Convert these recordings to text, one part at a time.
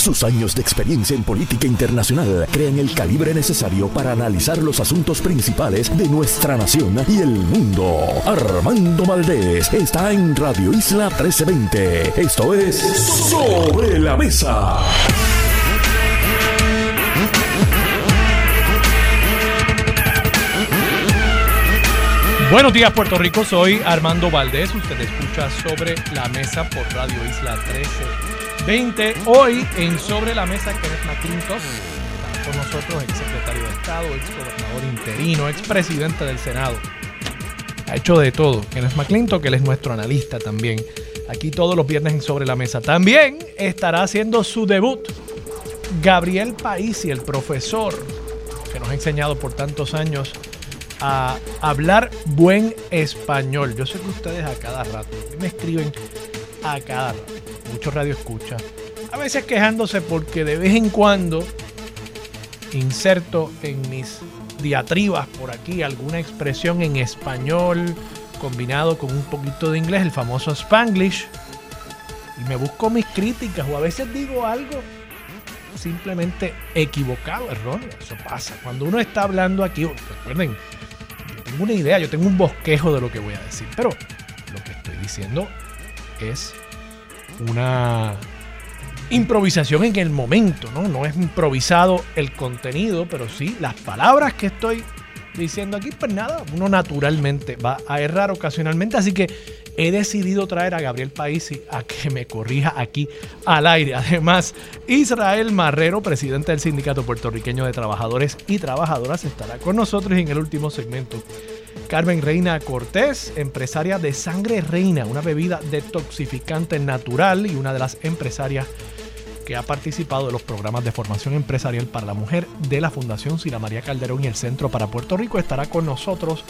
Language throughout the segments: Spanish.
Sus años de experiencia en política internacional crean el calibre necesario para analizar los asuntos principales de nuestra nación y el mundo. Armando Valdés está en Radio Isla 1320. Esto es Sobre la Mesa. Buenos días Puerto Rico, soy Armando Valdés, usted escucha sobre la mesa por Radio Isla 1320. Hoy en Sobre la Mesa Kenneth McClintock, está con nosotros ex secretario de Estado, ex gobernador interino, ex presidente del Senado. Ha hecho de todo. Kenneth McClintock, él es nuestro analista también. Aquí todos los viernes en Sobre la Mesa. También estará haciendo su debut Gabriel Paisi, el profesor que nos ha enseñado por tantos años a hablar buen español. Yo sé que ustedes a cada rato me escriben a cada rato. Mucho radio escucha. A veces quejándose porque de vez en cuando inserto en mis diatribas por aquí alguna expresión en español combinado con un poquito de inglés, el famoso spanglish. Y me busco mis críticas o a veces digo algo simplemente equivocado, erróneo. Eso pasa. Cuando uno está hablando aquí, recuerden, tengo una idea, yo tengo un bosquejo de lo que voy a decir, pero lo que estoy diciendo es una improvisación en el momento, ¿no? No es improvisado el contenido, pero sí las palabras que estoy diciendo aquí, pues nada, uno naturalmente va a errar ocasionalmente, así que he decidido traer a Gabriel Paisi a que me corrija aquí al aire. Además, Israel Marrero, presidente del Sindicato Puertorriqueño de Trabajadores y Trabajadoras, estará con nosotros en el último segmento. Carmen Reina Cortés, empresaria de Sangre Reina, una bebida detoxificante natural y una de las empresarias que ha participado de los programas de formación empresarial para la mujer de la Fundación Sila María Calderón y el Centro para Puerto Rico, estará con nosotros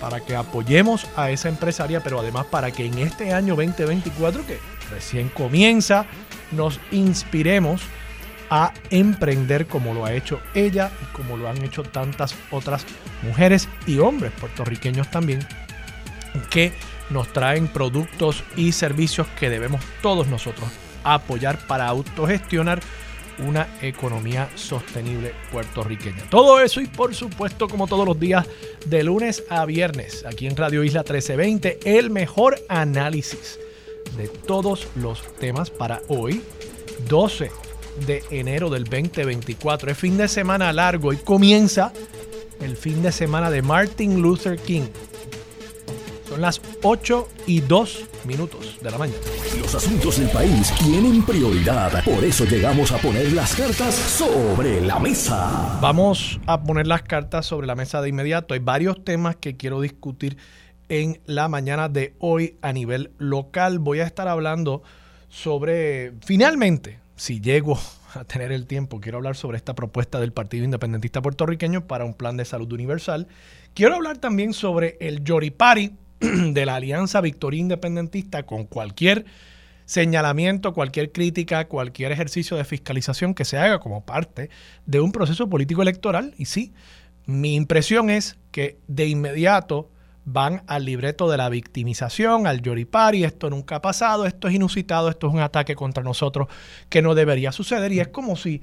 para que apoyemos a esa empresaria, pero además para que en este año 2024, que recién comienza, nos inspiremos a emprender como lo ha hecho ella y como lo han hecho tantas otras mujeres y hombres puertorriqueños también, que nos traen productos y servicios que debemos todos nosotros apoyar para autogestionar una economía sostenible puertorriqueña. Todo eso y por supuesto como todos los días de lunes a viernes aquí en Radio Isla 1320 el mejor análisis de todos los temas para hoy 12 de enero del 2024. Es fin de semana largo y comienza el fin de semana de Martin Luther King. Son las 8 y 2 minutos de la mañana. Los asuntos del país tienen prioridad. Por eso llegamos a poner las cartas sobre la mesa. Vamos a poner las cartas sobre la mesa de inmediato. Hay varios temas que quiero discutir en la mañana de hoy a nivel local. Voy a estar hablando sobre, finalmente, si llego a tener el tiempo, quiero hablar sobre esta propuesta del Partido Independentista Puertorriqueño para un plan de salud universal. Quiero hablar también sobre el Yoripari de la Alianza Victoria Independentista con cualquier señalamiento, cualquier crítica, cualquier ejercicio de fiscalización que se haga como parte de un proceso político electoral. Y sí, mi impresión es que de inmediato van al libreto de la victimización, al yoripari, esto nunca ha pasado, esto es inusitado, esto es un ataque contra nosotros que no debería suceder. Y es como si,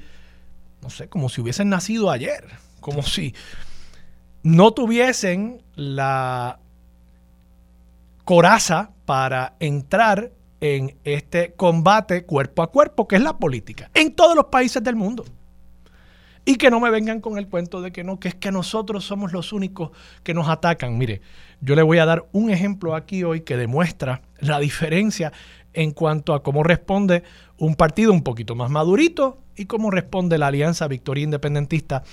no sé, como si hubiesen nacido ayer, como si no tuviesen la coraza para entrar en este combate cuerpo a cuerpo, que es la política, en todos los países del mundo. Y que no me vengan con el cuento de que no, que es que nosotros somos los únicos que nos atacan. Mire, yo le voy a dar un ejemplo aquí hoy que demuestra la diferencia en cuanto a cómo responde un partido un poquito más madurito y cómo responde la Alianza Victoria Independentista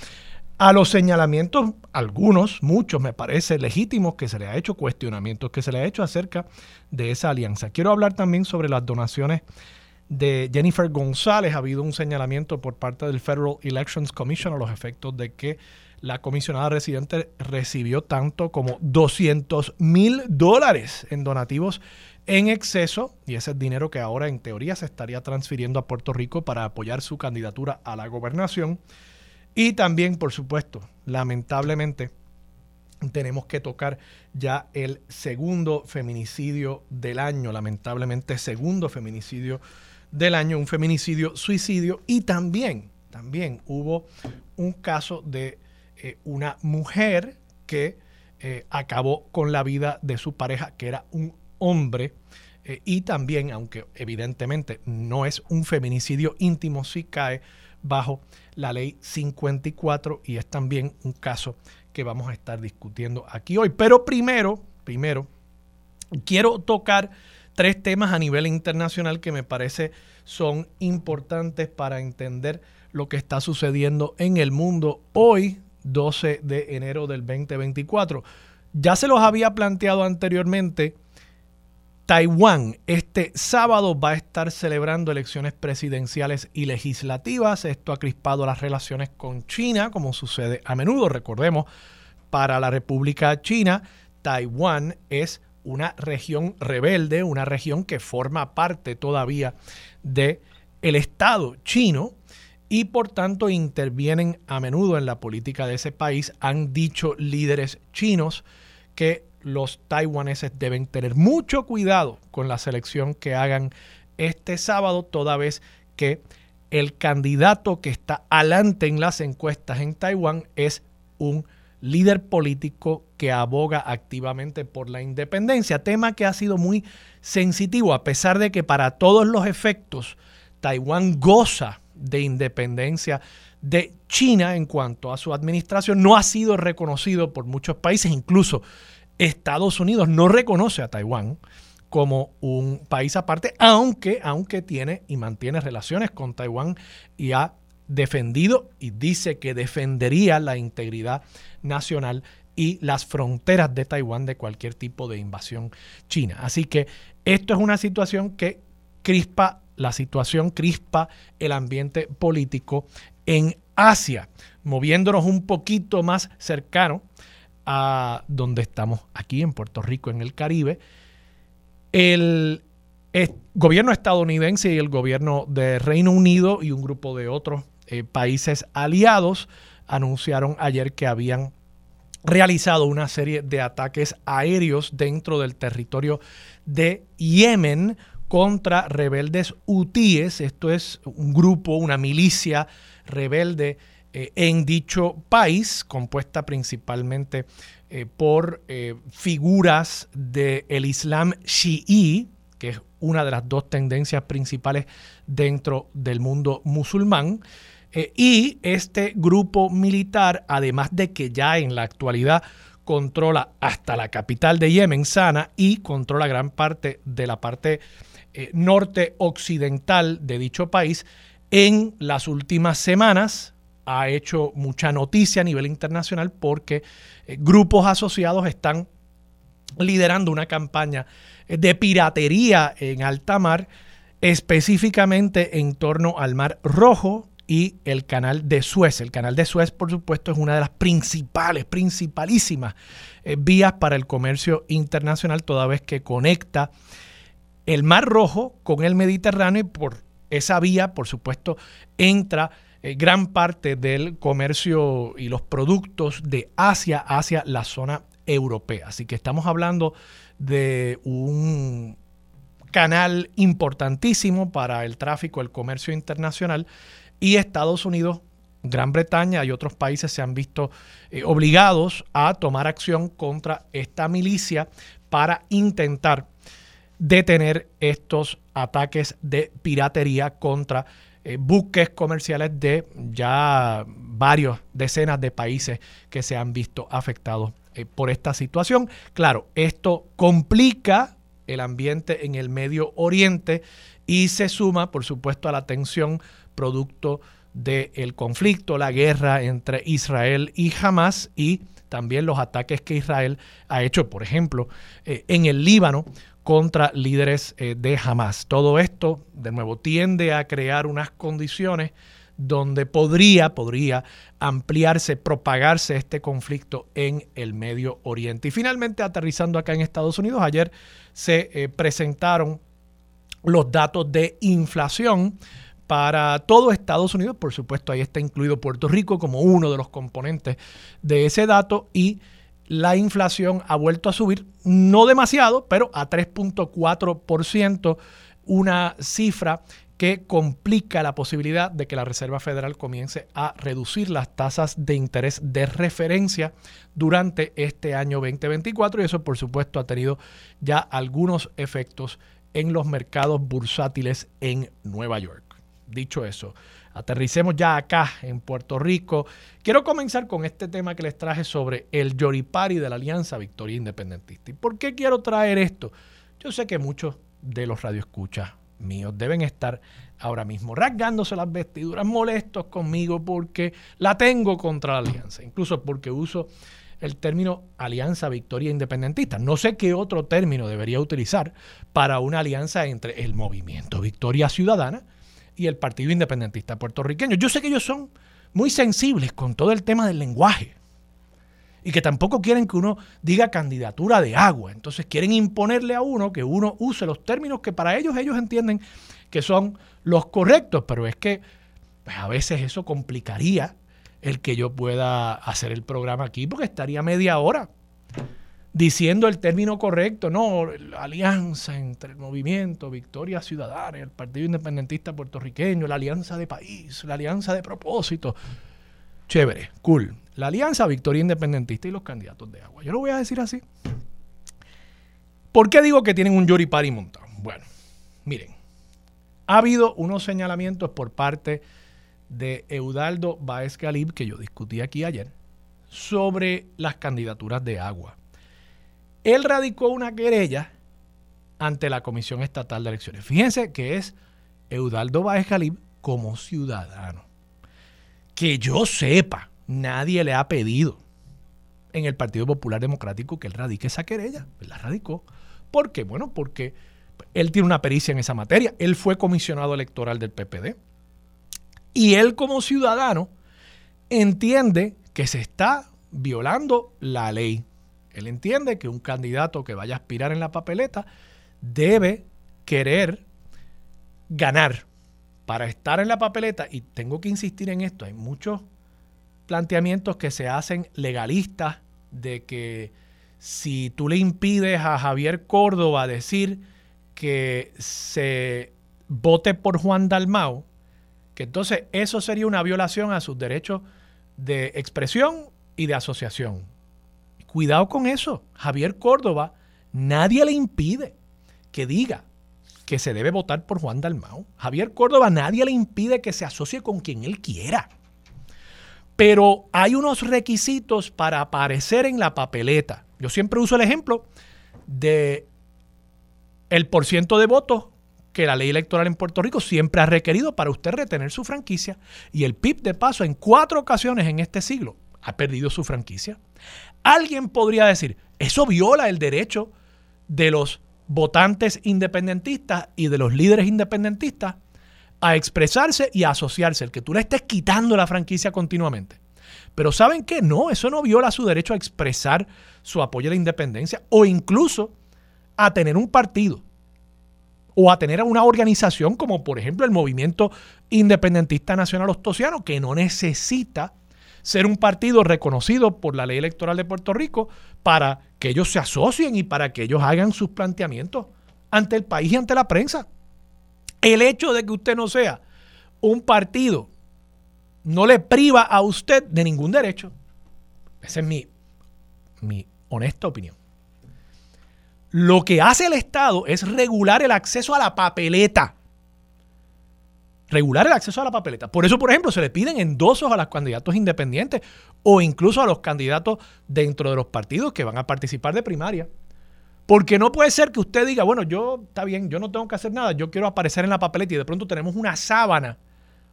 a los señalamientos, algunos, muchos me parece legítimos que se le ha hecho, cuestionamientos que se le ha hecho acerca de esa alianza. Quiero hablar también sobre las donaciones de Jennifer González. Ha habido un señalamiento por parte del Federal Elections Commission a los efectos de que la comisionada residente recibió tanto como 200 mil dólares en donativos en exceso y ese es dinero que ahora en teoría se estaría transfiriendo a Puerto Rico para apoyar su candidatura a la gobernación. Y también, por supuesto, lamentablemente, tenemos que tocar ya el segundo feminicidio del año, lamentablemente segundo feminicidio del año, un feminicidio, suicidio y también, también hubo un caso de eh, una mujer que eh, acabó con la vida de su pareja, que era un hombre. Eh, y también, aunque evidentemente no es un feminicidio íntimo, sí cae bajo la ley 54 y es también un caso que vamos a estar discutiendo aquí hoy. Pero primero, primero, quiero tocar tres temas a nivel internacional que me parece son importantes para entender lo que está sucediendo en el mundo hoy, 12 de enero del 2024. Ya se los había planteado anteriormente Taiwán este sábado va a estar celebrando elecciones presidenciales y legislativas. Esto ha crispado las relaciones con China, como sucede a menudo. Recordemos, para la República China, Taiwán es una región rebelde, una región que forma parte todavía del el Estado chino y por tanto intervienen a menudo en la política de ese país. Han dicho líderes chinos que los taiwaneses deben tener mucho cuidado con la selección que hagan este sábado, toda vez que el candidato que está adelante en las encuestas en Taiwán es un líder político que aboga activamente por la independencia, tema que ha sido muy sensitivo, a pesar de que para todos los efectos Taiwán goza de independencia de China en cuanto a su administración, no ha sido reconocido por muchos países, incluso Estados Unidos no reconoce a Taiwán como un país aparte, aunque, aunque tiene y mantiene relaciones con Taiwán y ha defendido y dice que defendería la integridad nacional y las fronteras de Taiwán de cualquier tipo de invasión china. Así que esto es una situación que crispa la situación, crispa el ambiente político en Asia, moviéndonos un poquito más cercano a donde estamos aquí en Puerto Rico, en el Caribe, el, gobierno estadounidense y el gobierno de Reino Unido y un grupo de otros eh, países aliados anunciaron ayer que habían realizado una serie de ataques aéreos dentro del territorio de Yemen contra rebeldes hutíes. Esto es un grupo, una milicia rebelde eh, en dicho país, compuesta principalmente eh, por figuras del Islam chií, que es una de las dos tendencias principales dentro del mundo musulmán. Y este grupo militar, además de que ya en la actualidad controla hasta la capital de Yemen, Sana, y controla gran parte de la parte norte occidental de dicho país, en las últimas semanas ha hecho mucha noticia a nivel internacional porque eh, grupos asociados están liderando una campaña eh, de piratería en alta mar, específicamente en torno al Mar Rojo y el canal de Suez. El canal de Suez, por supuesto, es una de las principales, principalísimas eh, vías para el comercio internacional, toda vez que conecta el Mar Rojo con el Mediterráneo y por esa vía, por supuesto, entra eh, gran parte del comercio y los productos de Asia hacia la zona europea. Así que estamos hablando de un canal importantísimo para el tráfico, el comercio internacional y Estados Unidos, Gran Bretaña y otros países se han visto eh, obligados a tomar acción contra esta milicia para intentar detener estos ataques de piratería contra eh, buques comerciales de ya varios decenas de países que se han visto afectados eh, por esta situación. Claro, esto complica el ambiente en el Medio Oriente y se suma, por supuesto, a la tensión producto del conflicto, la guerra entre Israel y Hamas y también los ataques que Israel ha hecho, por ejemplo, eh, en el Líbano contra líderes eh, de Hamas. Todo esto, de nuevo, tiende a crear unas condiciones donde podría, podría ampliarse, propagarse este conflicto en el Medio Oriente. Y finalmente, aterrizando acá en Estados Unidos, ayer se eh, presentaron los datos de inflación para todo Estados Unidos. Por supuesto, ahí está incluido Puerto Rico como uno de los componentes de ese dato y la inflación ha vuelto a subir, no demasiado, pero a 3.4%, una cifra que complica la posibilidad de que la Reserva Federal comience a reducir las tasas de interés de referencia durante este año 2024 y eso por supuesto ha tenido ya algunos efectos en los mercados bursátiles en Nueva York. Dicho eso, aterricemos ya acá en Puerto Rico. Quiero comenzar con este tema que les traje sobre el Yoripari de la Alianza Victoria Independentista. ¿Y por qué quiero traer esto? Yo sé que muchos de los radioescuchas míos deben estar ahora mismo rasgándose las vestiduras, molestos conmigo porque la tengo contra la alianza, incluso porque uso el término alianza victoria independentista. No sé qué otro término debería utilizar para una alianza entre el movimiento Victoria Ciudadana y el Partido Independentista puertorriqueño. Yo sé que ellos son muy sensibles con todo el tema del lenguaje y que tampoco quieren que uno diga candidatura de agua. Entonces quieren imponerle a uno que uno use los términos que para ellos ellos entienden que son los correctos, pero es que pues, a veces eso complicaría el que yo pueda hacer el programa aquí porque estaría media hora diciendo el término correcto, no, la alianza entre el movimiento Victoria Ciudadana el Partido Independentista Puertorriqueño, la alianza de país, la alianza de propósito. Chévere, cool la Alianza Victoria Independentista y los candidatos de agua. Yo lo voy a decir así. ¿Por qué digo que tienen un Yoripari montado? Bueno, miren, ha habido unos señalamientos por parte de Eudaldo Baez Galib, que yo discutí aquí ayer, sobre las candidaturas de agua. Él radicó una querella ante la Comisión Estatal de Elecciones. Fíjense que es Eudaldo Baez Galib como ciudadano. Que yo sepa, nadie le ha pedido en el Partido Popular Democrático que él radique esa querella. Él la radicó. ¿Por qué? Bueno, porque él tiene una pericia en esa materia. Él fue comisionado electoral del PPD. Y él como ciudadano entiende que se está violando la ley. Él entiende que un candidato que vaya a aspirar en la papeleta debe querer ganar para estar en la papeleta. Y tengo que insistir en esto. Hay muchos planteamientos que se hacen legalistas de que si tú le impides a Javier Córdoba decir que se vote por Juan Dalmau, que entonces eso sería una violación a sus derechos de expresión y de asociación. Cuidado con eso. Javier Córdoba, nadie le impide que diga que se debe votar por Juan Dalmau. Javier Córdoba, nadie le impide que se asocie con quien él quiera. Pero hay unos requisitos para aparecer en la papeleta. Yo siempre uso el ejemplo de el porciento de votos que la ley electoral en Puerto Rico siempre ha requerido para usted retener su franquicia. Y el PIB, de paso, en cuatro ocasiones en este siglo ha perdido su franquicia. Alguien podría decir, eso viola el derecho de los votantes independentistas y de los líderes independentistas a expresarse y a asociarse, el que tú le estés quitando la franquicia continuamente. Pero ¿saben qué? No, eso no viola su derecho a expresar su apoyo a la independencia o incluso a tener un partido o a tener una organización como por ejemplo el Movimiento Independentista Nacional Ostosiano, que no necesita ser un partido reconocido por la ley electoral de Puerto Rico para que ellos se asocien y para que ellos hagan sus planteamientos ante el país y ante la prensa. El hecho de que usted no sea un partido no le priva a usted de ningún derecho. Esa es mi, mi honesta opinión. Lo que hace el Estado es regular el acceso a la papeleta. Regular el acceso a la papeleta. Por eso, por ejemplo, se le piden endosos a los candidatos independientes o incluso a los candidatos dentro de los partidos que van a participar de primaria. Porque no puede ser que usted diga, bueno, yo está bien, yo no tengo que hacer nada, yo quiero aparecer en la papeleta y de pronto tenemos una sábana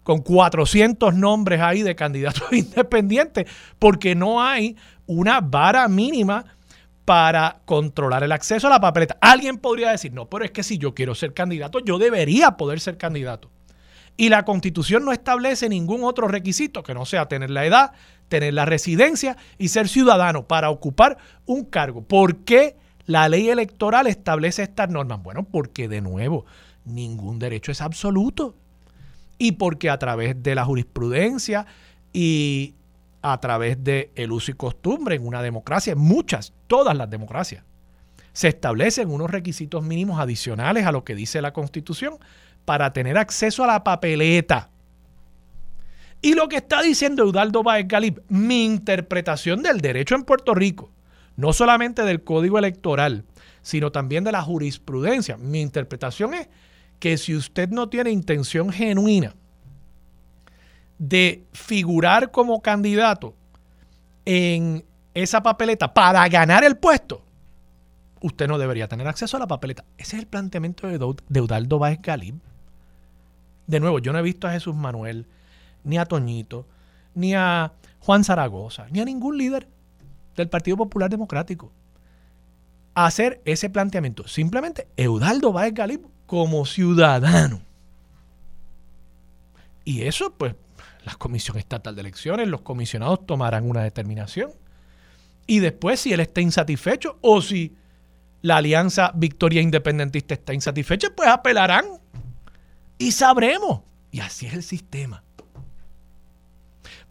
con 400 nombres ahí de candidatos independientes, porque no hay una vara mínima para controlar el acceso a la papeleta. Alguien podría decir, no, pero es que si yo quiero ser candidato, yo debería poder ser candidato. Y la constitución no establece ningún otro requisito que no sea tener la edad, tener la residencia y ser ciudadano para ocupar un cargo. ¿Por qué? La ley electoral establece estas normas? Bueno, porque de nuevo, ningún derecho es absoluto. Y porque a través de la jurisprudencia y a través del el uso y costumbre en una democracia, muchas, todas las democracias, se establecen unos requisitos mínimos adicionales a lo que dice la Constitución para tener acceso a la papeleta. Y lo que está diciendo Eudaldo Baez Galip, mi interpretación del derecho en Puerto Rico, no solamente del código electoral, sino también de la jurisprudencia. Mi interpretación es que si usted no tiene intención genuina de figurar como candidato en esa papeleta para ganar el puesto, usted no debería tener acceso a la papeleta. Ese es el planteamiento de Eudaldo Báez Galib. De nuevo, yo no he visto a Jesús Manuel, ni a Toñito, ni a Juan Zaragoza, ni a ningún líder del Partido Popular Democrático hacer ese planteamiento. Simplemente Eudaldo Báez Galib como ciudadano. Y eso, pues, la Comisión Estatal de Elecciones, los comisionados tomarán una determinación. Y después, si él está insatisfecho o si la Alianza Victoria Independentista está insatisfecha, pues apelarán y sabremos. Y así es el sistema.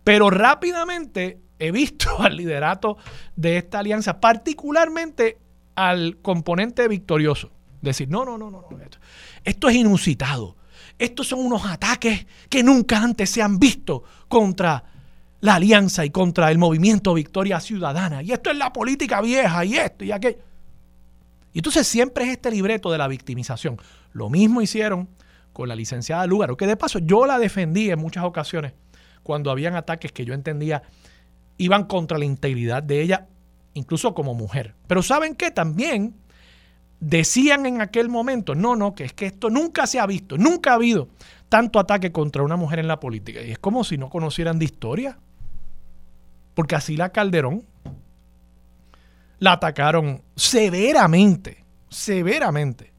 Pero rápidamente he visto al liderato de esta alianza, particularmente al componente victorioso, decir, no, no, no, no, no esto, es inusitado. Estos son unos ataques que nunca antes se han visto contra la alianza y contra el movimiento Victoria Ciudadana. Y esto es la política vieja y esto y aquello. Y entonces siempre es este libreto de la victimización. Lo mismo hicieron con la licenciada Lugaro, que de paso yo la defendí en muchas ocasiones cuando habían ataques que yo entendía iban contra la integridad de ella, incluso como mujer. Pero ¿saben qué? También decían en aquel momento, no, no, que es que esto nunca se ha visto, nunca ha habido tanto ataque contra una mujer en la política. Y es como si no conocieran de historia. Porque así la Calderón la atacaron severamente, severamente,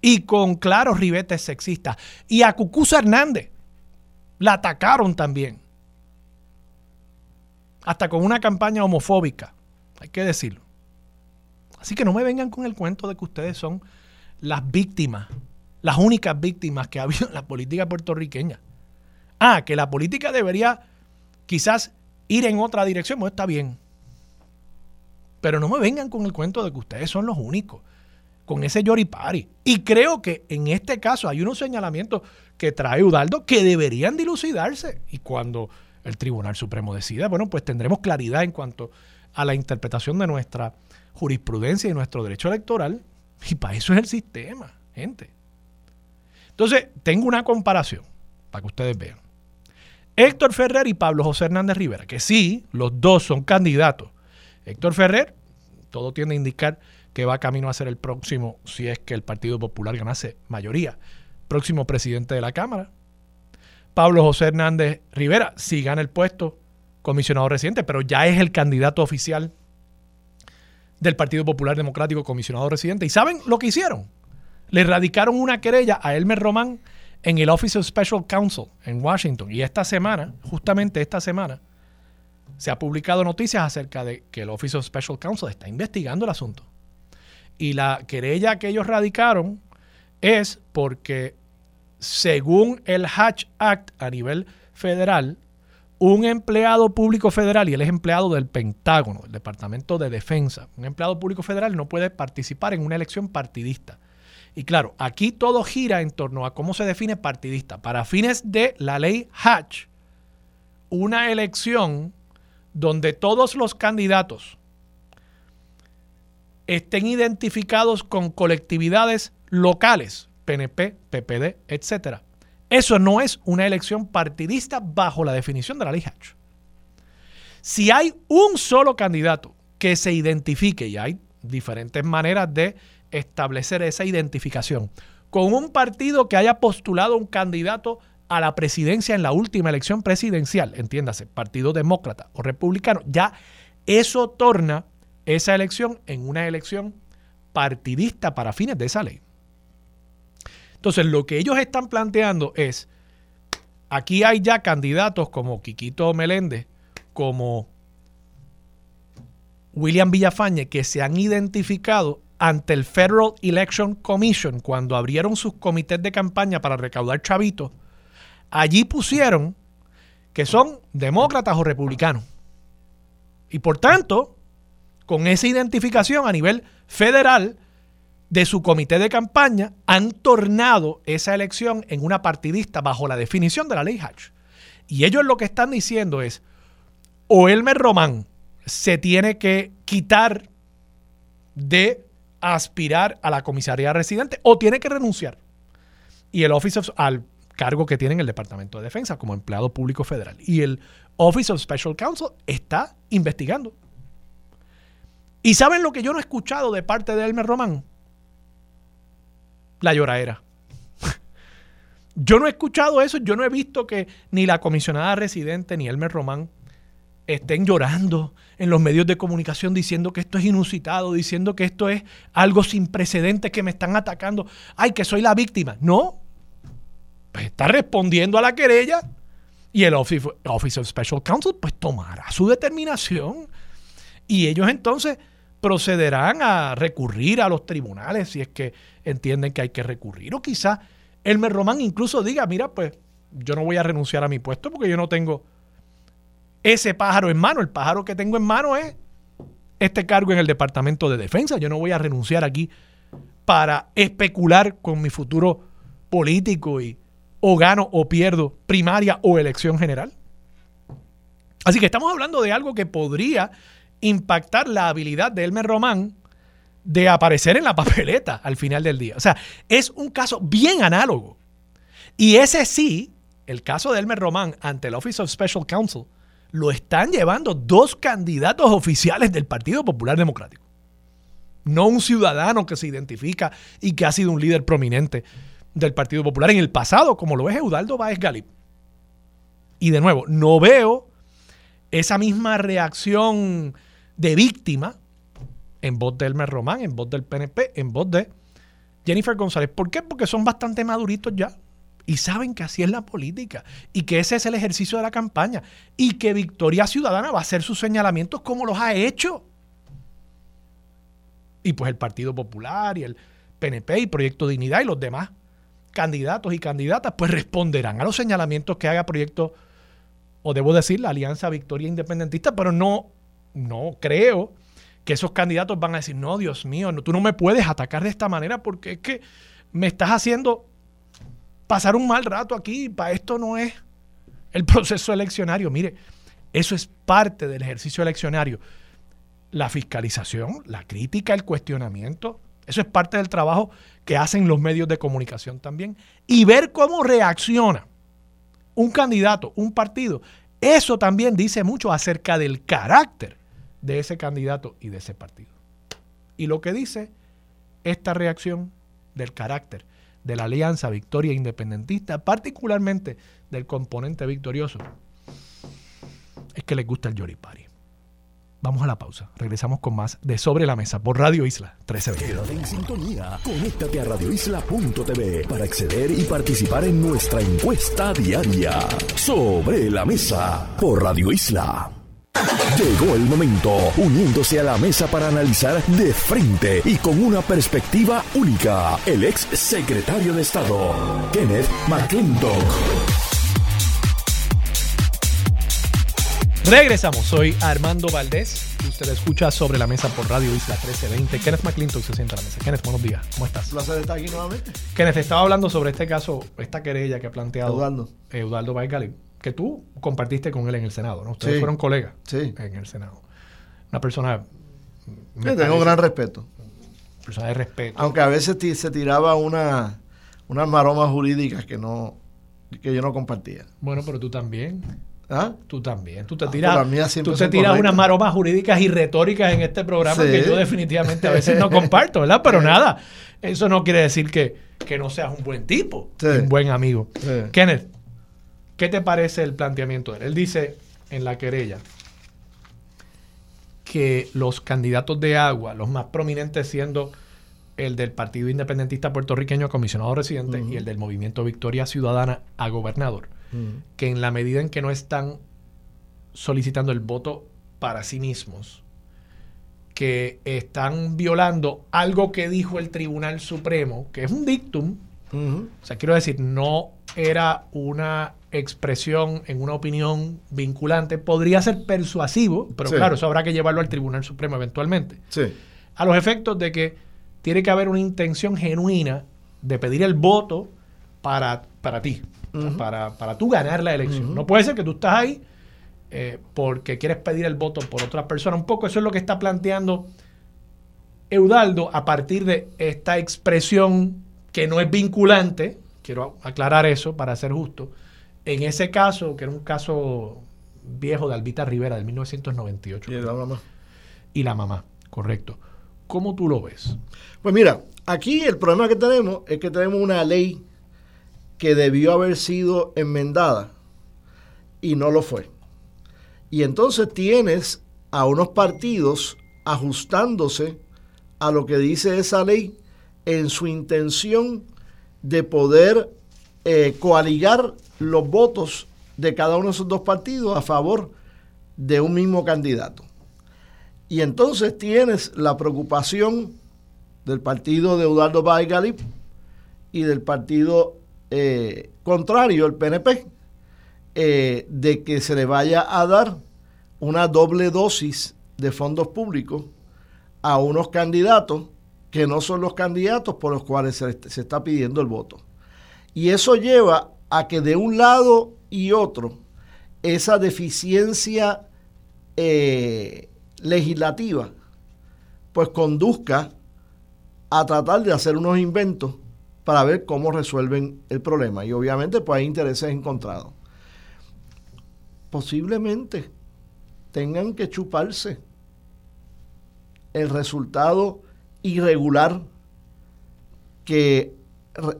y con claros ribetes sexistas. Y a Cucuza Hernández la atacaron también, hasta con una campaña homofóbica, hay que decirlo. Así que no me vengan con el cuento de que ustedes son las víctimas, las únicas víctimas que ha habido en la política puertorriqueña. Ah, que la política debería quizás ir en otra dirección, pues está bien. Pero no me vengan con el cuento de que ustedes son los únicos, con ese yoripari. Y creo que en este caso hay unos señalamientos que trae Udaldo que deberían dilucidarse. Y cuando el Tribunal Supremo decida, bueno, pues tendremos claridad en cuanto a la interpretación de nuestra jurisprudencia y nuestro derecho electoral. Y para eso es el sistema, gente. Entonces, tengo una comparación para que ustedes vean. Héctor Ferrer y Pablo José Hernández Rivera, que sí, los dos son candidatos Héctor Ferrer, todo tiende a indicar que va camino a ser el próximo, si es que el Partido Popular ganase mayoría, próximo presidente de la Cámara. Pablo José Hernández Rivera, si gana el puesto, comisionado residente, pero ya es el candidato oficial del Partido Popular Democrático, comisionado residente. ¿Y saben lo que hicieron? Le radicaron una querella a Elmer Román en el Office of Special Counsel en Washington. Y esta semana, justamente esta semana, se ha publicado noticias acerca de que el Office of Special Counsel está investigando el asunto. Y la querella que ellos radicaron es porque, según el Hatch Act a nivel federal, un empleado público federal, y él es empleado del Pentágono, del Departamento de Defensa, un empleado público federal no puede participar en una elección partidista. Y claro, aquí todo gira en torno a cómo se define partidista. Para fines de la ley Hatch, una elección donde todos los candidatos estén identificados con colectividades locales, PNP, PPD, etc. Eso no es una elección partidista bajo la definición de la ley Hatch. Si hay un solo candidato que se identifique, y hay diferentes maneras de establecer esa identificación, con un partido que haya postulado un candidato a la presidencia en la última elección presidencial, entiéndase, Partido Demócrata o Republicano, ya eso torna esa elección en una elección partidista para fines de esa ley. Entonces, lo que ellos están planteando es, aquí hay ya candidatos como Quiquito Meléndez, como William Villafañe, que se han identificado ante el Federal Election Commission cuando abrieron sus comités de campaña para recaudar chavitos allí pusieron que son demócratas o republicanos. Y por tanto, con esa identificación a nivel federal, de su comité de campaña han tornado esa elección en una partidista bajo la definición de la ley Hatch. Y ellos lo que están diciendo es, o Elmer Román se tiene que quitar de aspirar a la comisaría residente o tiene que renunciar. Y el Office of, al cargo que tiene en el Departamento de Defensa como empleado público federal. Y el Office of Special Counsel está investigando. ¿Y saben lo que yo no he escuchado de parte de Elmer Román? La lloradera. yo no he escuchado eso, yo no he visto que ni la comisionada residente ni Elmer Román estén llorando en los medios de comunicación diciendo que esto es inusitado, diciendo que esto es algo sin precedentes, que me están atacando, ay, que soy la víctima. No, pues está respondiendo a la querella y el Office, of Special Counsel pues tomará su determinación y ellos entonces procederán a recurrir a los tribunales si es que entienden que hay que recurrir o quizá Elmer Román incluso diga, mira, pues yo no voy a renunciar a mi puesto porque yo no tengo ese pájaro en mano. El pájaro que tengo en mano es este cargo en el Departamento de Defensa. Yo no voy a renunciar aquí para especular con mi futuro político y o gano o pierdo primaria o elección general. Así que estamos hablando de algo que podría impactar la habilidad de Elmer Román de aparecer en la papeleta al final del día. O sea, es un caso bien análogo. Y ese sí, el caso de Elmer Román ante el Office of Special Counsel, lo están llevando dos candidatos oficiales del Partido Popular Democrático. No un ciudadano que se identifica y que ha sido un líder prominente del Partido Popular en el pasado, como lo es Eudaldo Báez Galip. Y de nuevo, no veo esa misma reacción de víctima en voz de Elmer Román, en voz del PNP, en voz de Jennifer González. ¿Por qué? Porque son bastante maduritos ya y saben que así es la política y que ese es el ejercicio de la campaña y que Victoria Ciudadana va a hacer sus señalamientos como los ha hecho. Y pues el Partido Popular y el PNP y Proyecto Dignidad y los demás candidatos y candidatas pues responderán a los señalamientos que haga Proyecto, o debo decir, la Alianza Victoria Independentista, pero no, no creo que esos candidatos van a decir, no, Dios mío, no, tú no me puedes atacar de esta manera porque es que me estás haciendo pasar un mal rato aquí, para esto no es el proceso eleccionario. Mire, eso es parte del ejercicio eleccionario. La fiscalización, la crítica, el cuestionamiento, eso es parte del trabajo que hacen los medios de comunicación también. Y ver cómo reacciona un candidato, un partido, eso también dice mucho acerca del carácter de ese candidato y de ese partido. Y lo que dice esta reacción del carácter de la Alianza Victoria Independentista, particularmente del componente victorioso, es que les gusta el Yoripari. Vamos a la pausa. Regresamos con más de Sobre la Mesa por Radio Isla 1320. Quédate en sintonía. Conéctate a radioisla.tv para acceder y participar en nuestra encuesta diaria. Sobre la Mesa por Radio Isla. Llegó el momento, uniéndose a la mesa para analizar de frente y con una perspectiva única, el ex secretario de Estado, Kenneth McClintock. Regresamos, soy Armando Valdés. Usted escucha sobre la mesa por Radio Isla 1320. Kenneth McClintock se sienta a la mesa. Kenneth, buenos días. ¿Cómo estás? Un placer estar aquí nuevamente. Kenneth, estaba hablando sobre este caso, esta querella que ha planteado Eduardo. Eduardo Baez que tú compartiste con él en el Senado, ¿no? Ustedes Sí. fueron colegas Sí. en el Senado. Una persona. Le tengo gran respeto. persona de respeto. Aunque a veces se tiraba una, unas maromas jurídicas que no que yo no compartía. Bueno, pero tú también. ¿Ah? Tú también. Tú te Ah, tiras, tú te tiras unas maromas jurídicas y retóricas en este programa Sí. que yo definitivamente a veces no comparto, ¿verdad? Pero nada, eso no quiere decir que, que no seas un buen tipo, Sí. un buen amigo. Kenneth, ¿qué te parece el planteamiento de él? Él dice en la querella que los candidatos de agua, los más prominentes siendo el del Partido Independentista Puertorriqueño a comisionado residente y el del Movimiento Victoria Ciudadana a gobernador, que en la medida en que no están solicitando el voto para sí mismos, que están violando algo que dijo el Tribunal Supremo, que es un dictum, o sea, quiero decir, no era una expresión en una opinión vinculante, podría ser persuasivo, pero Sí. claro, eso habrá que llevarlo al Tribunal Supremo eventualmente, Sí. a los efectos de que tiene que haber una intención genuina de pedir el voto para, para ti, para, para tú ganar la elección. No puede ser que tú estás ahí eh, porque quieres pedir el voto por otra persona. Un poco eso es lo que está planteando Eudaldo a partir de esta expresión que no es vinculante, quiero aclarar eso para ser justo, en ese caso, que era un caso viejo de Albita Rivera del 1998. Y la mamá. Y la mamá, correcto. ¿Cómo tú lo ves? Pues mira, aquí el problema que tenemos es que tenemos una ley que debió haber sido enmendada y no lo fue. Y entonces tienes a unos partidos ajustándose a lo que dice esa ley en su intención de poder eh, coaligar los votos de cada uno de esos dos partidos a favor de un mismo candidato. Y entonces tienes la preocupación del partido de Eduardo Páez y del partido eh, contrario, el PNP, eh, de que se le vaya a dar una doble dosis de fondos públicos a unos candidatos que no son los candidatos por los cuales se, se está pidiendo el voto. Y eso lleva a que de un lado y otro esa deficiencia eh, legislativa pues conduzca a tratar de hacer unos inventos para ver cómo resuelven el problema. Y obviamente pues hay intereses encontrados. Posiblemente tengan que chuparse el resultado irregular que,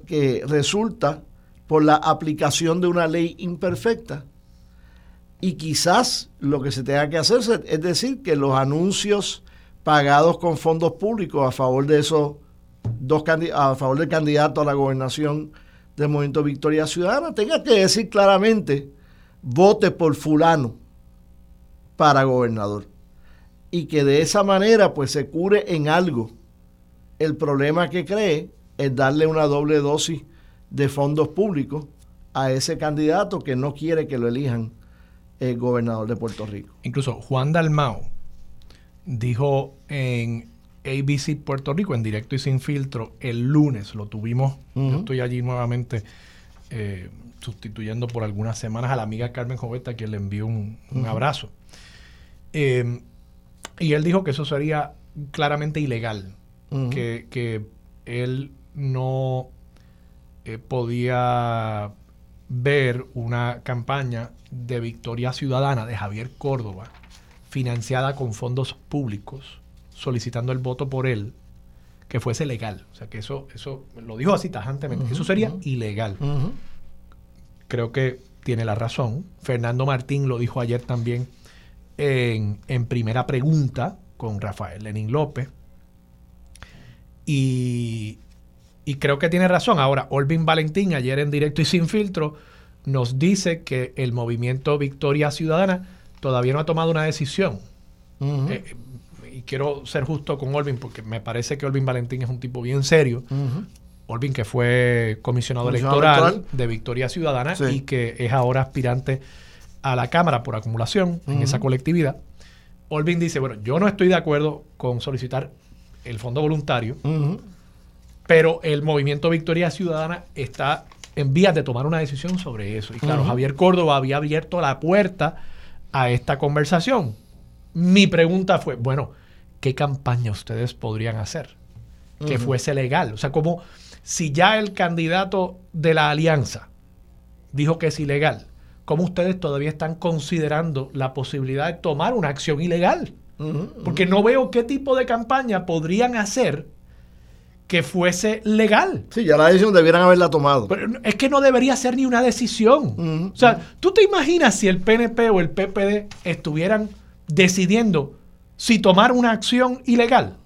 que resulta por la aplicación de una ley imperfecta. Y quizás lo que se tenga que hacer es decir que los anuncios pagados con fondos públicos a favor de esos dos a favor del candidato a la gobernación del Movimiento Victoria Ciudadana tenga que decir claramente vote por fulano para gobernador y que de esa manera pues se cure en algo el problema que cree es darle una doble dosis de fondos públicos a ese candidato que no quiere que lo elijan el gobernador de Puerto Rico. Incluso Juan Dalmao dijo en ABC Puerto Rico, en directo y sin filtro, el lunes, lo tuvimos, yo estoy allí nuevamente eh, sustituyendo por algunas semanas a la amiga Carmen Joveta, a quien le envío un, abrazo. Eh, y él dijo que eso sería claramente ilegal, que, que él no eh, podía ver una campaña de Victoria Ciudadana de Javier Córdoba, financiada con fondos públicos, solicitando el voto por él, que fuese legal. O sea, que eso, eso lo dijo así tajantemente, eso sería ilegal. Creo que tiene la razón. Fernando Martín lo dijo ayer también en, en primera pregunta con Rafael Lenín López. Y, y creo que tiene razón. Ahora, Olvin Valentín, ayer en directo y sin filtro, nos dice que el movimiento Victoria Ciudadana todavía no ha tomado una decisión. Eh, y quiero ser justo con Olvin porque me parece que Olvin Valentín es un tipo bien serio. Olvin que fue comisionado, electoral, de Victoria Ciudadana y que es ahora aspirante a la Cámara por acumulación en esa colectividad. Olvin dice, bueno, yo no estoy de acuerdo con solicitar el fondo voluntario pero el movimiento Victoria Ciudadana está en vías de tomar una decisión sobre eso. Y claro, Javier Córdoba había abierto la puerta a esta conversación. Mi pregunta fue, bueno, ¿qué campaña ustedes podrían hacer que fuese legal? O sea, como si ya el candidato de la alianza dijo que es ilegal, ¿cómo ustedes todavía están considerando la posibilidad de tomar una acción ilegal? Porque no veo qué tipo de campaña podrían hacer que fuese legal. Sí, ya la decisión debieran haberla tomado. Pero es que no debería ser ni una decisión. O sea, ¿tú te imaginas si el PNP o el PPD estuvieran decidiendo si tomar una acción ilegal?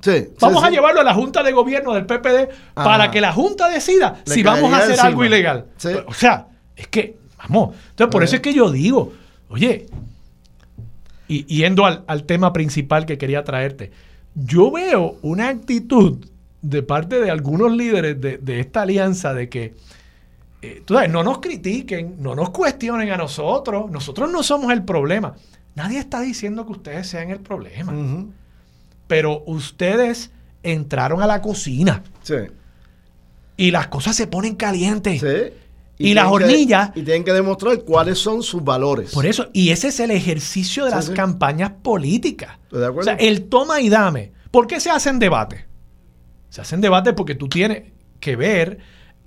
Sí, vamos a llevarlo a la Junta de Gobierno del PPD para que la Junta decida si vamos a hacer algo ilegal. O sea, es que, vamos, entonces por eso es que yo digo, oye, y yendo al, al tema principal que quería traerte, yo veo una actitud de parte de algunos líderes de, esta alianza de que eh, no nos critiquen, no nos cuestionen a nosotros, nosotros no somos el problema. Nadie está diciendo que ustedes sean el problema, pero ustedes entraron a la cocina Sí. y las cosas se ponen calientes. Sí. Y las que- hornillas- y tienen que demostrar cuáles son sus valores. Por eso, y ese es el ejercicio de Sí, las sí. campañas políticas. De O sea, el toma y dame. ¿Por qué se hacen debates? Se hacen debates porque tú tienes que ver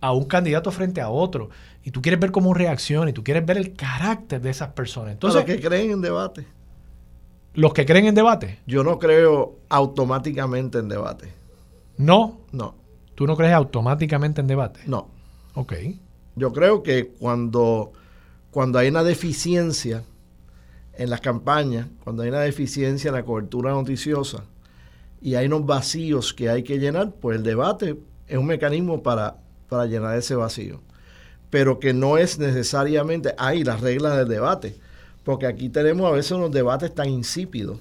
a un candidato frente a otro. Y tú quieres ver cómo reacciona y tú quieres ver el carácter de esas personas. Entonces, Entonces, que creen en debate. los que creen en debate, Yo no creo automáticamente en debate. no. No, Tú no crees automáticamente en debate. no. Ok. Yo creo que cuando, cuando hay una deficiencia en las campañas, cuando hay una deficiencia en la cobertura noticiosa y hay unos vacíos que hay que llenar, pues el debate es un mecanismo para, para llenar ese vacío. Pero que no es necesariamente, hay las reglas del debate, porque aquí tenemos a veces unos debates tan insípidos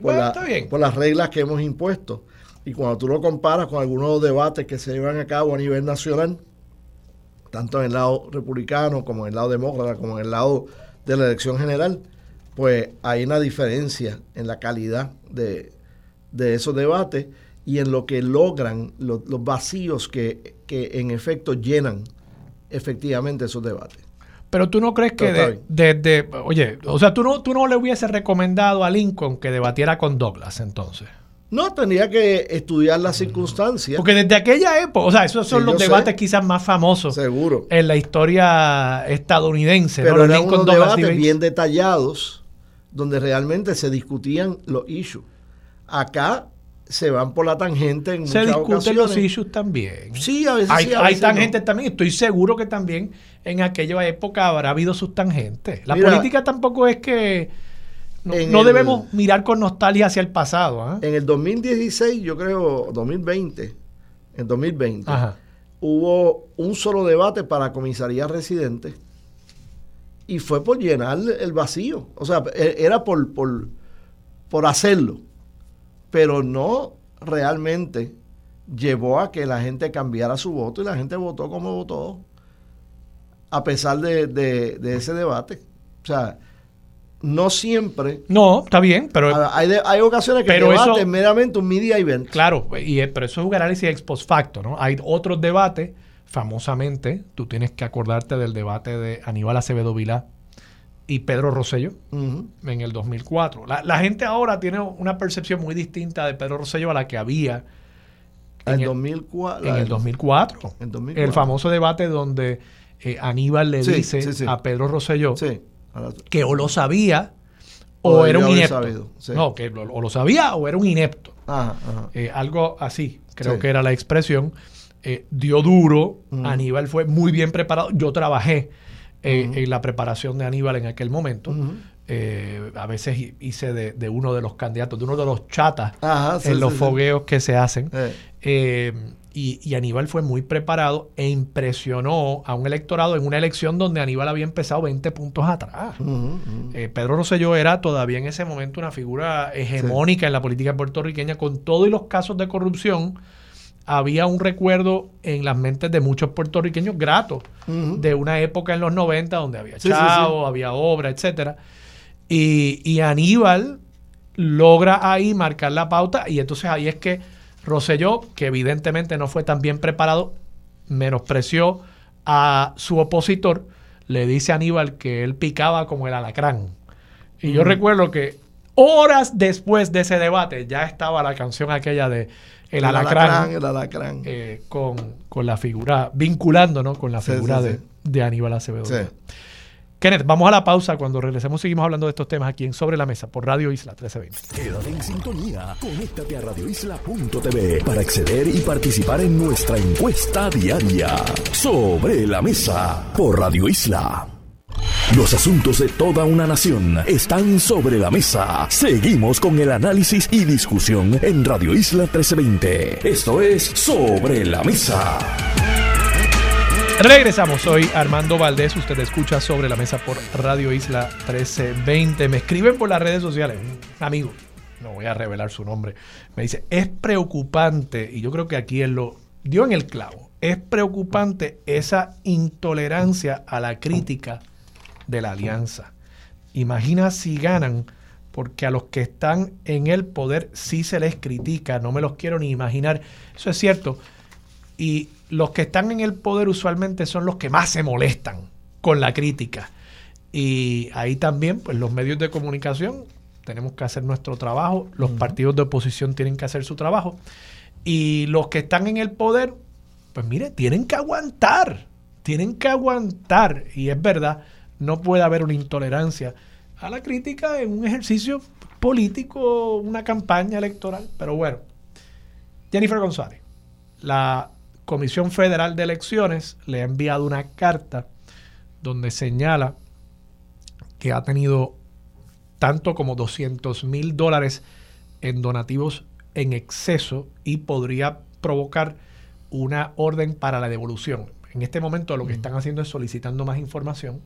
por, Bueno, la- por las reglas que hemos impuesto. Y cuando tú lo comparas con algunos debates que se llevan a cabo a nivel nacional, tanto en el lado republicano como en el lado demócrata, como en el lado de la elección general, pues hay una diferencia en la calidad de, de esos debates y en lo que logran lo- los vacíos que, que en efecto llenan efectivamente esos debates. Pero tú no crees que de- desde, oye, o sea, tú no, tú no le hubieses recomendado a Lincoln que debatiera con Douglas entonces. No, tendría que estudiar las circunstancias, Porque desde aquella época, o sea, esos son Sí, los sé. debates quizás más famosos seguro. en la historia estadounidense. ¿no? Pero Los eran unos debates. bien detallados donde realmente se discutían los issues. Acá se van por la tangente en Se muchas discuten ocasiones. los issues también. Sí, a veces Hay, sí, a hay veces no. tangentes también. Estoy seguro que también en aquella época habrá habido sus tangentes. La Mira, política tampoco es que... No, no el- debemos mirar con nostalgia hacia el pasado. ¿ah? En el 2016, yo creo, 2020, en 2020, Ajá. hubo un solo debate para comisaría residente y fue por llenar el vacío. O sea, e- era por, por, por hacerlo, pero no realmente llevó a que la gente cambiara su voto y la gente votó como votó, a pesar de, de- de ese debate. O sea, no siempre. No, está bien, pero... Hay, de- hay ocasiones que Pero el debate eso- es meramente un media event. Claro, y, pero eso es un análisis ex post facto, ¿no? Hay otros debates, famosamente, tú tienes que acordarte del debate de Aníbal Acevedo Vilá y Pedro Rosselló Ujú. en el 2004. La, la gente ahora tiene una percepción muy distinta de Pedro Rosselló a la que había en, En el, 2004. en el 2004. En 2004. El famoso debate donde eh, Aníbal le Sí, dice sí, sí. a Pedro Rosselló que o lo sabía O o, era un inepto. sabido. No, que lo- o lo sabía o era un inepto. Ajá, ajá. Eh, algo así, creo que era la expresión. Eh, dio duro. Aníbal fue muy bien preparado. Yo trabajé eh, en la preparación de Aníbal en aquel momento. Eh, a veces hi- hice de, de uno de los candidatos, de uno de los chatas Ajá, sí, en los sí, fogueos que se hacen. Eh, Eh, y, y Aníbal fue muy preparado e impresionó a un electorado en una elección donde Aníbal había empezado 20 puntos atrás. Eh, Pedro Rosselló era todavía en ese momento una figura hegemónica en la política puertorriqueña. Con todos los casos de corrupción, había un recuerdo en las mentes de muchos puertorriqueños gratos de una época en los 90 donde había Sí, sí, chavo, había obra, etcétera. Y, y Aníbal logra ahí marcar la pauta y entonces ahí es que Rosselló, que evidentemente no fue tan bien preparado, menospreció a su opositor, le dice a Aníbal que él picaba como el alacrán. Y yo recuerdo que horas después de ese debate ya estaba la canción aquella de El, alacrán, El alacrán. eh, con, con la figura, vinculando ¿no? con la Sí, figura sí, de, sí. de Aníbal Acevedo. Sí. Kenneth, vamos a la pausa. Cuando regresemos seguimos hablando de estos temas aquí en Sobre la Mesa por Radio Isla 1320. Quédate en sintonía. Conéctate a radioisla.tv para acceder y participar en nuestra encuesta diaria. Sobre la mesa por Radio Isla. Los asuntos de toda una nación están sobre la mesa. Seguimos con el análisis y discusión en Radio Isla 1320. Esto es Sobre la Mesa. Regresamos, soy Armando Valdés, usted escucha sobre la mesa por Radio Isla 1320. Me escriben por las redes sociales, un amigo, no voy a revelar su nombre, me dice, es preocupante, y yo creo que aquí él lo dio en el clavo, es preocupante esa intolerancia a la crítica de la alianza. Imagina si ganan porque a los que están en el poder sí se les critica, no me los quiero ni imaginar. Eso es cierto. Y los que están en el poder usualmente son los que más se molestan con la crítica. Y ahí también, pues los medios de comunicación tenemos que hacer nuestro trabajo, los partidos de oposición tienen que hacer su trabajo. Y los que están en el poder, pues mire, tienen que aguantar, tienen que aguantar. Y es verdad, no puede haber una intolerancia a la crítica en un ejercicio político, una campaña electoral. Pero bueno, Jennifer González, la Comisión Federal de Elecciones le ha enviado una carta donde señala que ha tenido tanto como 200 mil dólares en donativos en exceso y podría provocar una orden para la devolución. En este momento lo que están haciendo es solicitando más información,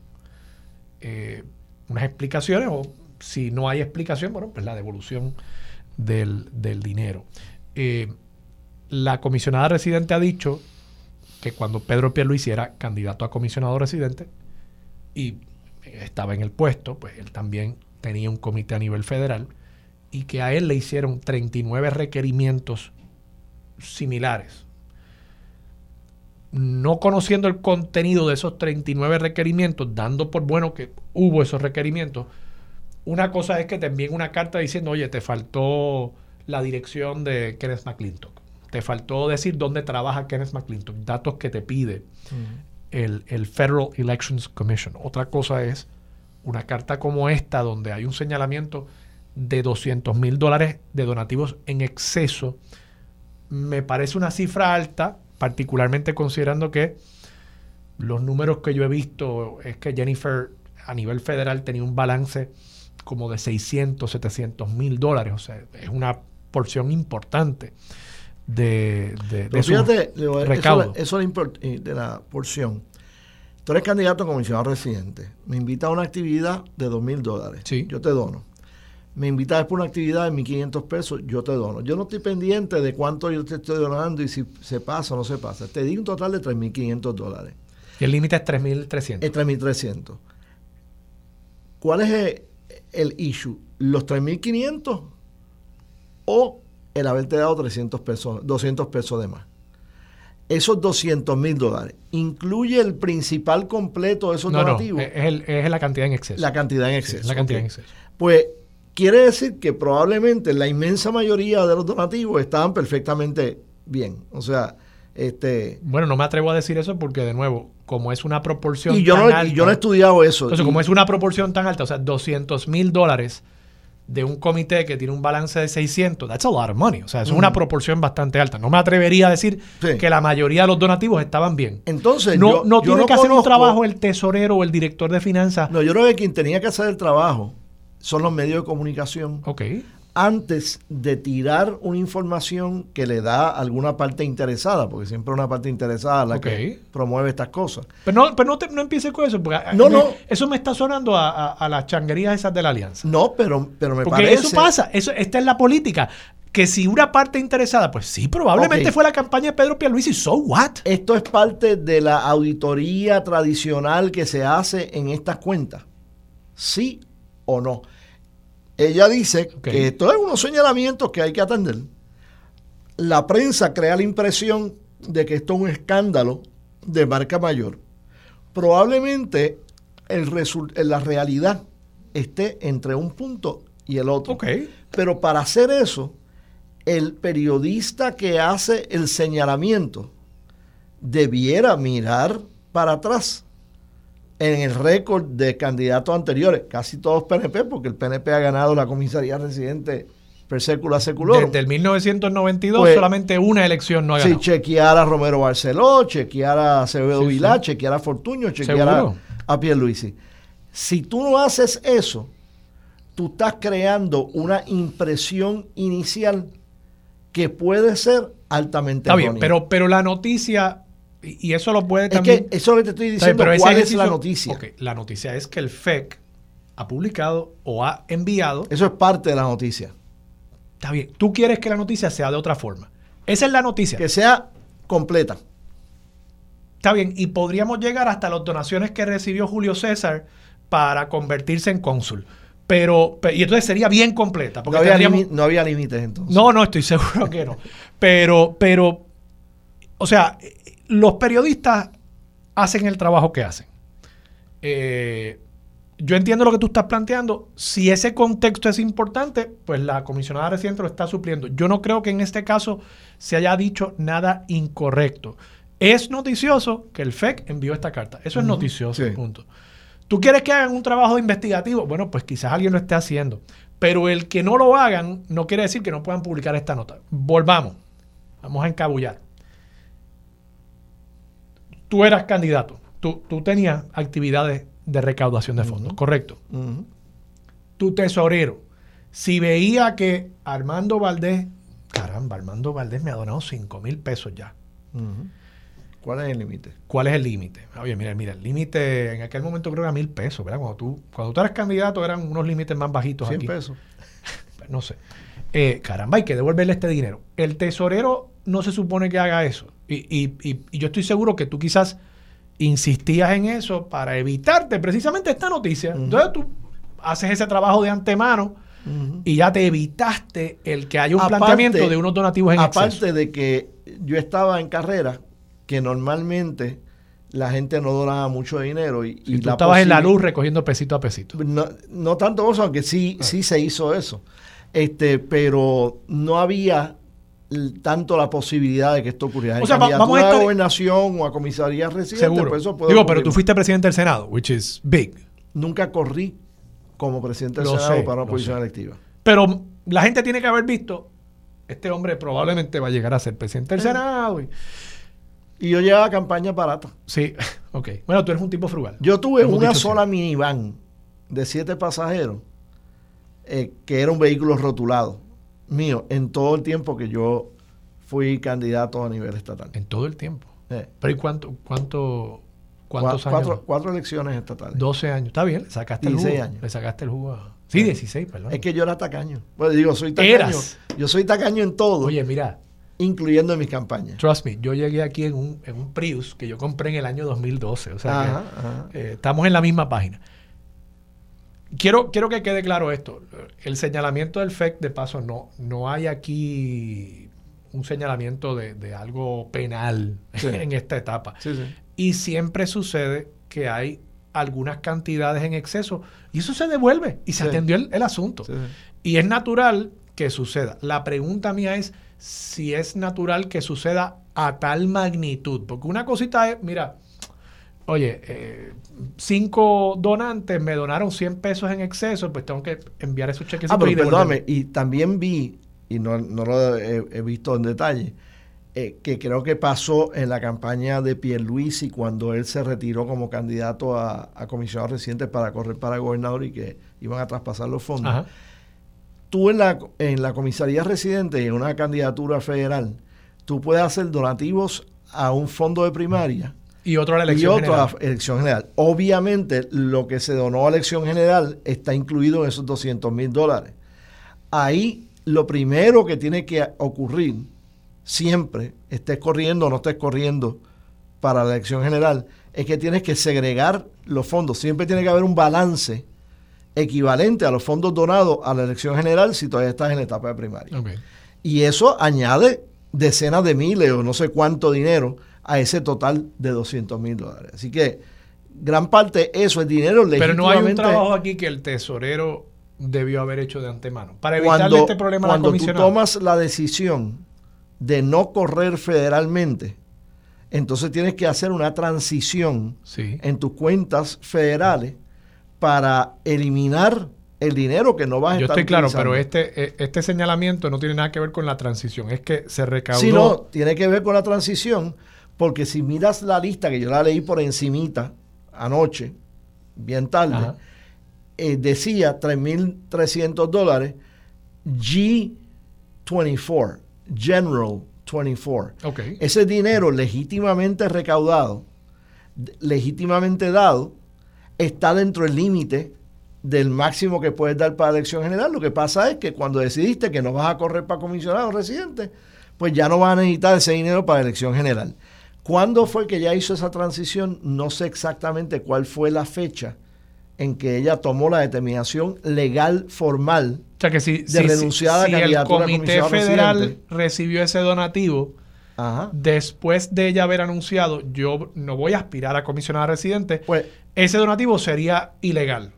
eh, unas explicaciones o si no hay explicación, bueno, pues la devolución del, dinero. Eh, la comisionada residente ha dicho que cuando Pedro Pierluisi era candidato a comisionado residente y estaba en el puesto, pues él también tenía un comité a nivel federal y que a él le hicieron 39 requerimientos similares. No conociendo el contenido de esos 39 requerimientos, dando por bueno que hubo esos requerimientos, una cosa es que te envíen una carta diciendo, oye, te faltó la dirección de Kenneth McClintock, te faltó decir dónde trabaja Kenneth McClintock, datos que te pide el, el Federal Elections Commission. Otra cosa es una carta como esta, donde hay un señalamiento de 200 mil dólares de donativos en exceso, me parece una cifra alta, particularmente considerando que los números que yo he visto es que Jennifer a nivel federal tenía un balance como de 600, 700 mil dólares, o sea, es una porción importante de, de, de fíjate, eso, eso eh, de la porción. Tú eres candidato a comisionado residente. Me invita a una actividad de dos mil dólares. Yo te dono. Me invitas por una actividad de 1.500 pesos, yo te dono. Yo no estoy pendiente de cuánto yo te estoy donando y si se pasa o no se pasa. Te di un total de 3.500 dólares. Y el límite es 3.300. Es 3.300. ¿Cuál es el, issue? ¿Los 3.500 o el haberte dado 300 pesos, 200 pesos de más? esos 200 mil dólares, ¿incluye el principal completo de esos donativos? es, la cantidad en exceso. La cantidad en exceso. la cantidad en exceso. Pues quiere decir que probablemente la inmensa mayoría de los donativos estaban perfectamente bien. O sea, este... Bueno, no me atrevo a decir eso porque, de nuevo, como es una proporción y yo tan no, alta... Y yo no he estudiado eso. Entonces, como es una proporción tan alta, o sea, 200 mil dólares de un comité que tiene un balance de 600, that's a lot of money. O sea, es una proporción bastante alta. No me atrevería a decir que la mayoría de los donativos estaban bien. Entonces, no, no tiene que hacer un trabajo el tesorero o el director de finanzas. No, yo creo que quien tenía que hacer el trabajo son los medios de comunicación. Ok antes de tirar una información que le da a alguna parte interesada, porque siempre una parte interesada la que promueve estas cosas. Pero no, pero no, te, no empieces con eso, porque no, no. eso me está sonando a, las changuerías esas de la alianza. No, pero, pero me porque eso pasa, eso, esta es la política. Que si una parte interesada, pues sí, probablemente fue la campaña de Pedro Pierluisi, so what? Esto es parte de la auditoría tradicional que se hace en estas cuentas. ¿Sí o no? Ella dice que esto es unos señalamientos que hay que atender. La prensa crea la impresión de que esto es un escándalo de marca mayor. Probablemente el la realidad esté entre un punto y el otro. Pero para hacer eso, el periodista que hace el señalamiento debiera mirar para atrás en el récord de candidatos anteriores, casi todos PNP, porque el PNP ha ganado la comisaría residente per sécula secular. Desde el 1992 pues, solamente una elección no ha ganado. Sí, chequear a Romero Barceló, chequear a Acevedo Vilá, chequear a Fortuño, chequear a, a Pierluisi. Si tú no haces eso, tú estás creando una impresión inicial que puede ser altamente Está bien, pero, pero la noticia y eso lo puede también. Es que eso es lo que te estoy diciendo. Pero ¿Cuál es la noticia? la noticia es que el FEC ha publicado o ha enviado. Eso es parte de la noticia. Está bien. Tú quieres que la noticia sea de otra forma. Esa es la noticia. Que sea completa. Está bien. Y podríamos llegar hasta las donaciones que recibió Julio César para convertirse en cónsul. Pero, pe- y entonces sería bien completa. Porque No había, tendríamos- no había límites entonces. no, no, estoy seguro que no. Pero, pero, o sea, los periodistas hacen el trabajo que hacen. Eh, yo entiendo lo que tú estás planteando. Si ese contexto es importante, pues la comisionada reciente lo está supliendo. Yo no creo que en este caso se haya dicho nada incorrecto. Es noticioso que el FEC envió esta carta. Eso es noticioso, sí. punto. ¿Tú quieres que hagan un trabajo investigativo? Bueno, pues quizás alguien lo esté haciendo. Pero el que no lo hagan no quiere decir que no puedan publicar esta nota. Volvamos. Vamos a encabullar. Tú eras candidato. Tú, tú tenías actividades de recaudación de fondos, ¿correcto? Tu tesorero, si veía que Armando Valdés, caramba, Armando Valdés me ha donado 5 mil pesos ya. ¿Cuál es el límite? ¿Cuál es el límite? Oye, mira, mira, el límite en aquel momento creo que era mil pesos, ¿verdad? Cuando tú, cuando tú eras candidato eran unos límites más bajitos 100 aquí. pesos. No sé. Eh, caramba, hay que devolverle este dinero. El tesorero no se supone que haga eso. Y, y- y- y yo estoy seguro que tú quizás insistías en eso para evitarte precisamente esta noticia. Entonces tú haces ese trabajo de antemano y ya te evitaste el que haya un Aparte- planteamiento de unos donativos en Aparte exceso. de que yo estaba en carrera, que normalmente la gente no donaba mucho dinero y, tú la estabas en la luz recogiendo pesito a pesito. No, no tanto eso, aunque sí, Ah. sí se hizo eso. Este, pero no había tanto la posibilidad de que esto ocurriera. En O sea, va- vamos a estar- a gobernación o a comisaría residente, Seguro. pues eso puede Digo, pero tú fuiste presidente del Senado, which is big. Nunca corrí como presidente del Lo Senado sé, para una posición sé. electiva. Pero la gente tiene que haber visto, este hombre probablemente va a llegar a ser presidente Eh. del Senado. y- Y yo llevaba campaña barata. sí, ok. Bueno, tú eres un tipo frugal. Yo tuve Hemos una sola minivan de siete pasajeros, eh, que era un vehículo rotulado mío, en todo el tiempo que yo fui candidato a nivel estatal. En todo el tiempo. Pero ¿y cuánto, cuánto, cuántos años? cuatro, cuatro elecciones estatales. 12 años. Está bien, le sacaste el 16 jugo. años. Le sacaste el jugo. a- Sí, 16, perdón. Es que yo era tacaño. Pues digo, soy tacaño. Eras. Yo soy tacaño en todo, Oye, mira, incluyendo en mis campañas. trust me, yo llegué aquí en un, en un Prius que yo compré en el año 2012. O sea, que, ajá. eh, estamos en la misma página. Quiero, quiero que quede claro esto. El señalamiento del FEC, de paso, no, no hay aquí un señalamiento de, de algo penal Sí. en esta etapa. Sí, sí. Y siempre sucede que hay algunas cantidades en exceso y eso se devuelve y se atendió el, el asunto. Y es natural que suceda. La pregunta mía es si es natural que suceda a tal magnitud. Porque una cosita es, mira, oye, eh, cinco donantes me donaron 100 pesos en exceso, pues tengo que enviar esos cheques. Ah, pero y perdóname, y también vi, y no, no lo he, he visto en detalle, eh, que creo que pasó en la campaña de Pierluisi cuando él se retiró como candidato a, a comisionado reciente para correr para gobernador y que iban a traspasar los fondos. Ajá. Tú en la, en la comisaría residente y en una candidatura federal, tú puedes hacer donativos a un fondo de primaria Y otro a la y elección. otro general. a elección general. Obviamente, lo que se donó a elección general está incluido en esos 200 mil dólares. Ahí lo primero que tiene que ocurrir, siempre, estés corriendo o no estés corriendo para la elección general, es que tienes que segregar los fondos. Siempre tiene que haber un balance equivalente a los fondos donados a la elección general si todavía estás en la etapa de primaria. Y eso añade decenas de miles o no sé cuánto dinero a ese total de 200 mil dólares. Así que gran parte de eso es dinero Pero no hay un trabajo aquí que el tesorero debió haber hecho de antemano. Para evitarle cuando, este problema a la cuando tú tomas la decisión de no correr federalmente, entonces tienes que hacer una transición Sí. en tus cuentas federales para eliminar el dinero que no vas a Yo estar estoy claro, utilizando. pero este, eh, este señalamiento no tiene nada que ver con la transición. Es que se recaudó. Sí, no, tiene que ver con la transición, porque si miras la lista, que yo la leí por encimita anoche, bien tarde, eh, decía 3.300 dólares G24, General 24. Ok. Ese dinero legítimamente recaudado, legítimamente dado, está dentro del límite del máximo que puedes dar para elección general. Lo que pasa es que cuando decidiste que no vas a correr para comisionado residente, pues ya no vas a necesitar ese dinero para elección general. ¿Cuándo fue que ya hizo esa transición? No sé exactamente cuál fue la fecha en que ella tomó la determinación legal formal O sea que si, de si- renunciar a la si el comité federal residente. recibió ese donativo, Ajá. después de ella haber anunciado, yo no voy a aspirar a comisionada residente, Pues ese donativo sería ilegal.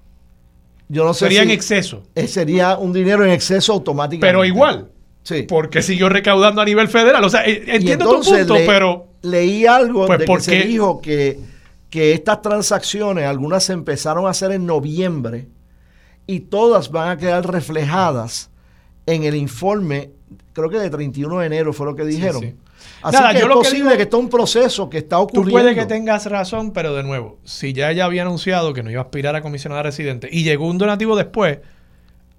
yo no sé Sería en exceso. eh, sería un dinero en exceso automáticamente. Pero igual, Sí. porque siguió recaudando a nivel federal. O sea, Y entiendo tu punto, le- pero leí algo Pues, de ¿por que se dijo que, que estas transacciones, algunas se empezaron a hacer en noviembre y todas van a quedar reflejadas en el informe, creo que de 31 de enero fue lo que dijeron. sí. Así Nada, que yo es lo que posible digo- que, está un proceso que está tú ocurriendo. puedes que tengas razón, pero de nuevo, si ya ella había anunciado que no iba a aspirar a comisionada residente y llegó un donativo después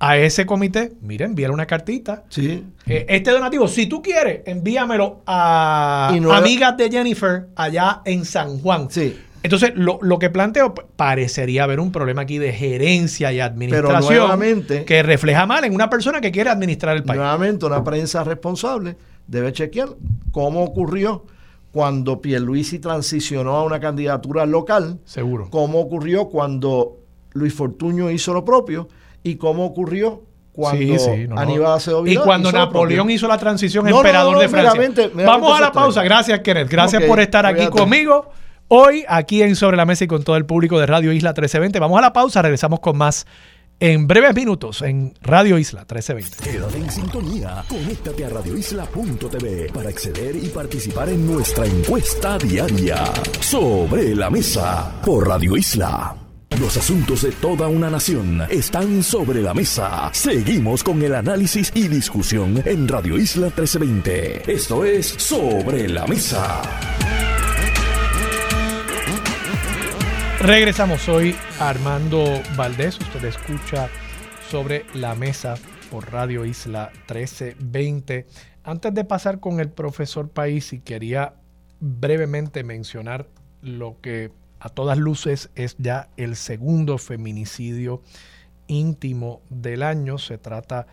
a ese comité, mira, envíale una cartita. Sí. Eh, este donativo, si tú quieres, envíamelo a no amigas de Jennifer allá en San Juan. Sí. Entonces, lo, lo que planteo, parecería haber un problema aquí de gerencia y administración nuevamente- que refleja mal en una persona que quiere administrar el país. Nuevamente, una prensa responsable debe chequear cómo ocurrió cuando Pierluisi transicionó a una candidatura local, Seguro. cómo ocurrió cuando Luis Fortuño hizo lo propio y cómo ocurrió cuando Sí, sí, no. Aníbal Acevedo Y cuando Napoleón propio. hizo la transición No, no, emperador no, de Francia. meramente- meramente Vamos a la pausa. Gracias, Kenneth. Gracias por estar aquí cuídate. conmigo. Hoy, aquí en Sobre la Mesa y con todo el público de Radio Isla 1320. Vamos a la pausa. Regresamos con más en breves minutos en Radio Isla 1320. Quédate en sintonía. Conéctate a radioisla.tv para acceder y participar en nuestra encuesta diaria. Sobre la mesa por Radio Isla. Los asuntos de toda una nación están sobre la mesa. Seguimos con el análisis y discusión en Radio Isla 1320. Esto es Sobre la Mesa. Regresamos. Soy Armando Valdés. Usted escucha sobre la mesa por Radio Isla 1320. Antes de pasar con el profesor País, quería brevemente mencionar lo que a todas luces es ya el segundo feminicidio íntimo del año. Se trata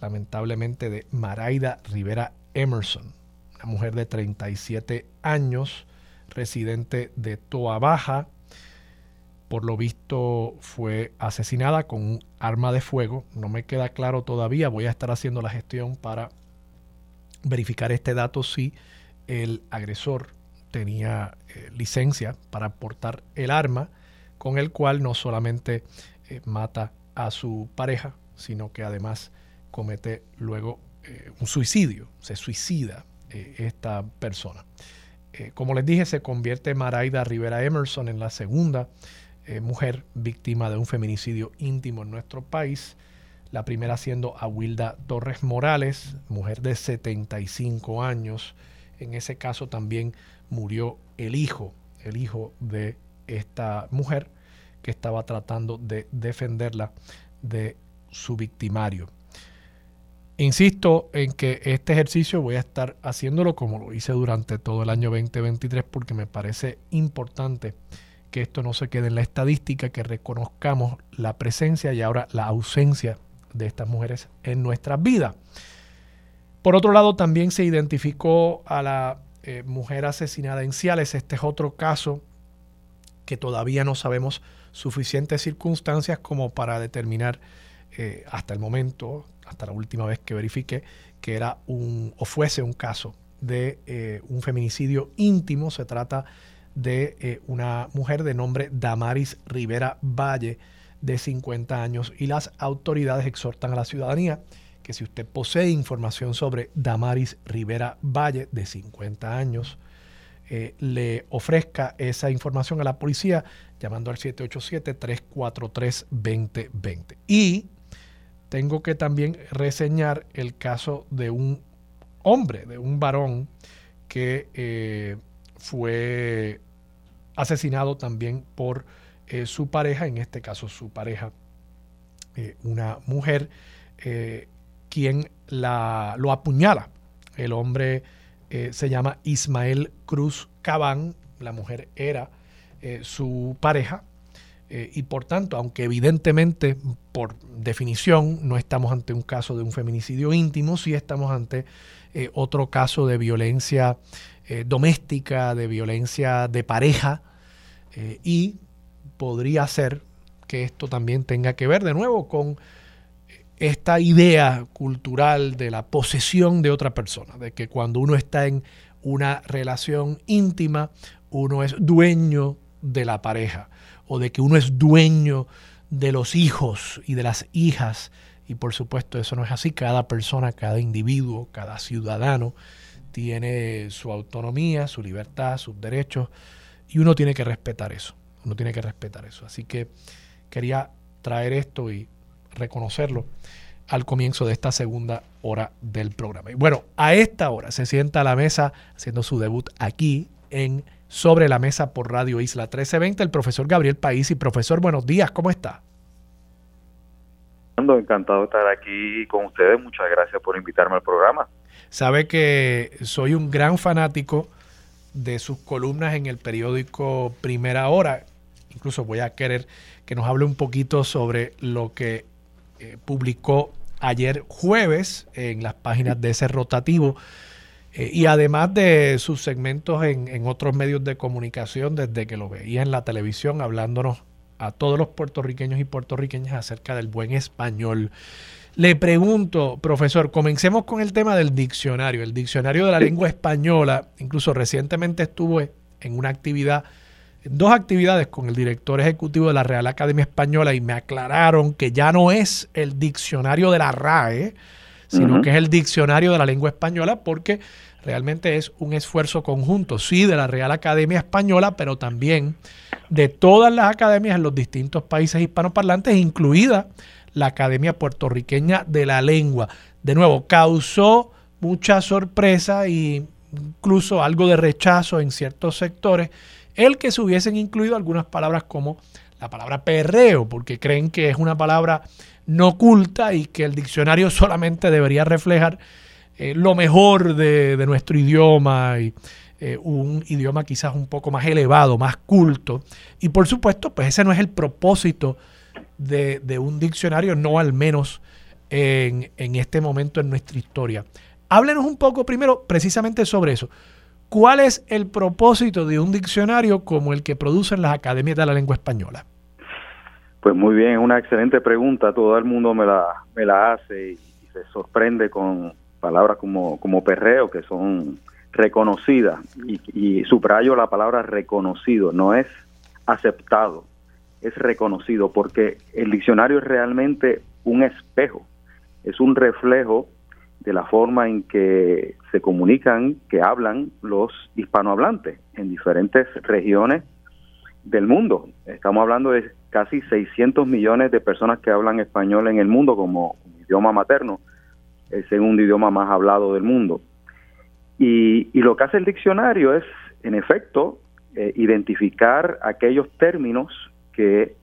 lamentablemente de Maraida Rivera Emerson, una mujer de 37 años, residente de Toa Baja. Por lo visto fue asesinada con un arma de fuego. No me queda claro todavía. Voy a estar haciendo la gestión para verificar este dato si el agresor tenía licencia para portar el arma con el cual no solamente eh, mata a su pareja, sino que además comete luego eh, un suicidio, se suicida eh, esta persona. Eh, como les dije, se convierte Maraida Rivera Emerson en la segunda eh, mujer víctima de un feminicidio íntimo en nuestro país. La primera siendo Awilda Torres Morales, mujer de 75 años. En ese caso también murió el hijo, el hijo de esta mujer que estaba tratando de defenderla de su victimario. Insisto en que este ejercicio voy a estar haciéndolo como lo hice durante todo el año 2023 porque me parece importante que esto no se quede en la estadística, que reconozcamos la presencia y ahora la ausencia de estas mujeres en nuestras vidas. Por otro lado, también se identificó a la eh, mujer asesinada en Ciales. Este es otro caso que todavía no sabemos suficientes circunstancias como para determinar eh, hasta el momento, hasta la última vez que verifiqué, que era un o fuese un caso de eh, un feminicidio íntimo. Se trata de una mujer de nombre Damaris Rivera Valle, de 50 años, y las autoridades exhortan a la ciudadanía que si usted posee información sobre Damaris Rivera Valle, de 50 años, eh, le ofrezca esa información a la policía llamando al 787-343-2020. Y tengo que también reseñar el caso de un hombre, de un varón que eh, fue asesinado también por eh, su pareja, en este caso su pareja, una mujer, eh, quien la, lo apuñala. El hombre eh, se llama Ismael Cruz Cabán, la mujer era eh, su pareja, eh, y por tanto, aunque evidentemente por definición no estamos ante un caso de un feminicidio íntimo, sí estamos ante otro caso de violencia doméstica, de violencia de pareja, y podría ser que esto también tenga que ver de nuevo con esta idea cultural de la posesión de otra persona, de que cuando uno está en una relación íntima, uno es dueño de la pareja, o de que uno es dueño de los hijos y de las hijas. Y por supuesto eso no es así. Cada persona, cada individuo, cada ciudadano tiene su autonomía, su libertad, sus derechos, y uno tiene que respetar eso. Uno tiene que respetar eso. Así que quería traer esto y reconocerlo al comienzo de esta segunda hora del programa. Y bueno, a esta hora se sienta a la mesa haciendo su debut aquí en Sobre la Mesa por Radio Isla 1320 el profesor Gabriel País. Y profesor, buenos días, ¿cómo está? Encantado de estar aquí con ustedes. Muchas gracias por invitarme al programa. Sabe que soy un gran fanático de sus columnas en el periódico Primera Hora. Incluso voy a querer que nos hable un poquito sobre lo que eh, publicó ayer jueves en las páginas de ese rotativo. Eh, y además de sus segmentos en, en, otros medios de comunicación, desde que lo veía en la televisión, hablándonos a todos los puertorriqueños y puertorriqueñas acerca del buen español. Le pregunto, profesor, comencemos con el tema del diccionario. El diccionario de la lengua española, incluso recientemente estuve en una actividad, dos actividades con el director ejecutivo de la Real Academia Española y me aclararon que ya no es el diccionario de la RAE, sino que es el diccionario de la lengua española porque realmente es un esfuerzo conjunto, sí, de la Real Academia Española, pero también de todas las academias en los distintos países hispanoparlantes, incluida la Academia Puertorriqueña de la Lengua. De nuevo, causó mucha sorpresa e incluso algo de rechazo en ciertos sectores el que se hubiesen incluido algunas palabras como la palabra perreo, porque creen que es una palabra no culta y que el diccionario solamente debería reflejar eh, lo mejor de, nuestro idioma y eh, un idioma quizás un poco más elevado, más culto. Y por supuesto, pues ese no es el propósito de, de un diccionario, no al menos en, en, este momento en nuestra historia. Háblenos un poco primero precisamente sobre eso. ¿Cuál es el propósito de un diccionario como el que producen las academias de la lengua española? Pues muy bien, una excelente pregunta. Todo el mundo me la, me la hace y, se sorprende con palabras como, como perreo, que son reconocida, y, y subrayo la palabra reconocido, no es aceptado, es reconocido, porque el diccionario es realmente un espejo, es un reflejo de la forma en que se comunican, que hablan los hispanohablantes en diferentes regiones del mundo. Estamos hablando de casi 600 millones de personas que hablan español en el mundo como idioma materno, el segundo idioma más hablado del mundo. Y, y, lo que hace el diccionario es, en efecto, eh, identificar aquellos términos que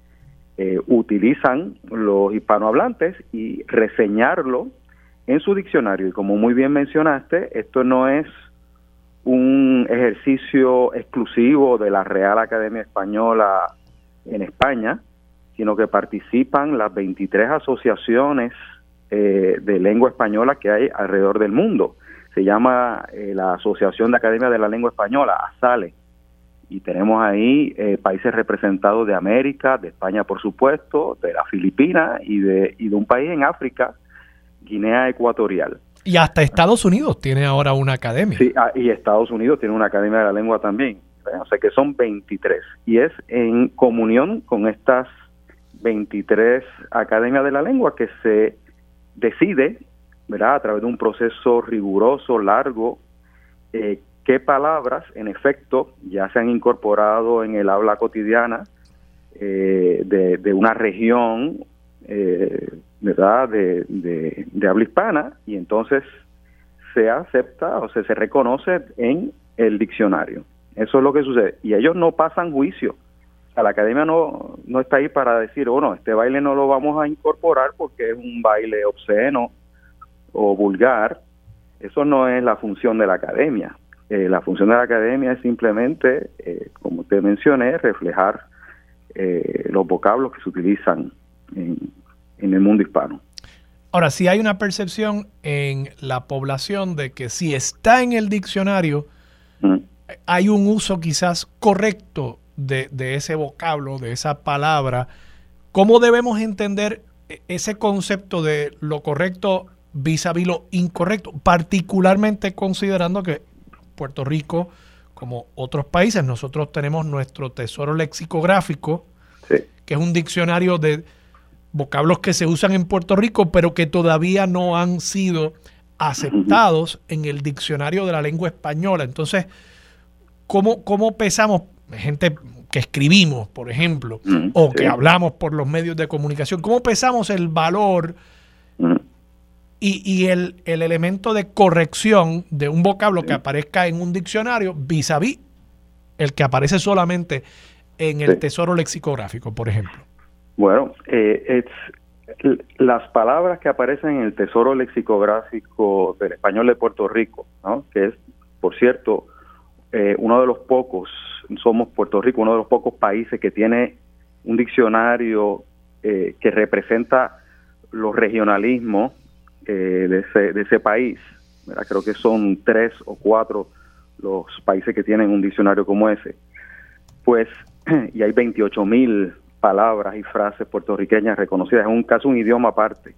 eh, utilizan los hispanohablantes y reseñarlo en su diccionario. Y como muy bien mencionaste, esto no es un ejercicio exclusivo de la Real Academia Española en España, sino que participan las 23 asociaciones eh, de lengua española que hay alrededor del mundo se llama eh, la Asociación de Academia de la Lengua Española, ASALE, y tenemos ahí eh, países representados de América, de España por supuesto, de las Filipinas y de, y de un país en África, Guinea Ecuatorial. Y hasta Estados Unidos tiene ahora una academia. Sí, ah, y Estados Unidos tiene una academia de la lengua también. O sea que son 23. Y es en comunión con estas 23 academias de la lengua que se decide ¿verdad? a través de un proceso riguroso, largo, eh, qué palabras en efecto ya se han incorporado en el habla cotidiana eh, de, de, una región eh, ¿verdad? De, de, habla hispana y entonces se acepta o se, se reconoce en el diccionario. Eso es lo que sucede. Y ellos no pasan juicio. O la academia no, no está ahí para decir, bueno, este baile no lo vamos a incorporar porque es un baile obsceno o vulgar, eso no es la función de la academia. Eh, la función de la academia es simplemente, eh, como te mencioné, reflejar eh, los vocablos que se utilizan en, en, el mundo hispano. Ahora, si hay una percepción en la población de que si está en el diccionario, mm. hay un uso quizás correcto de, de ese vocablo, de esa palabra, ¿Cómo debemos entender e-, ese concepto de lo correcto vis a vis lo incorrecto? Particularmente considerando que Puerto Rico, como otros países, nosotros tenemos nuestro tesoro lexicográfico, que es un diccionario de vocablos que se usan en Puerto Rico, pero que todavía no han sido aceptados en el diccionario de la lengua española. Entonces, ¿cómo, cómo pesamos? Gente que escribimos, por ejemplo, mm, o que hablamos por los medios de comunicación, ¿cómo pesamos el valor mm. y, el, elemento de corrección de un vocablo que aparezca en un diccionario vis a vis el que aparece solamente en el tesoro lexicográfico, por ejemplo? Bueno, eh, las palabras que aparecen en el tesoro lexicográfico del español de Puerto Rico, ¿no? que es, por cierto, eh, uno de los pocos somos Puerto Rico, uno de los pocos países que tiene un diccionario eh, que representa los regionalismos eh, de, ese, de ese país. Creo que son tres o cuatro los países que tienen un diccionario como ese. Pues, y hay 28 mil palabras y frases puertorriqueñas reconocidas, es un caso un idioma aparte.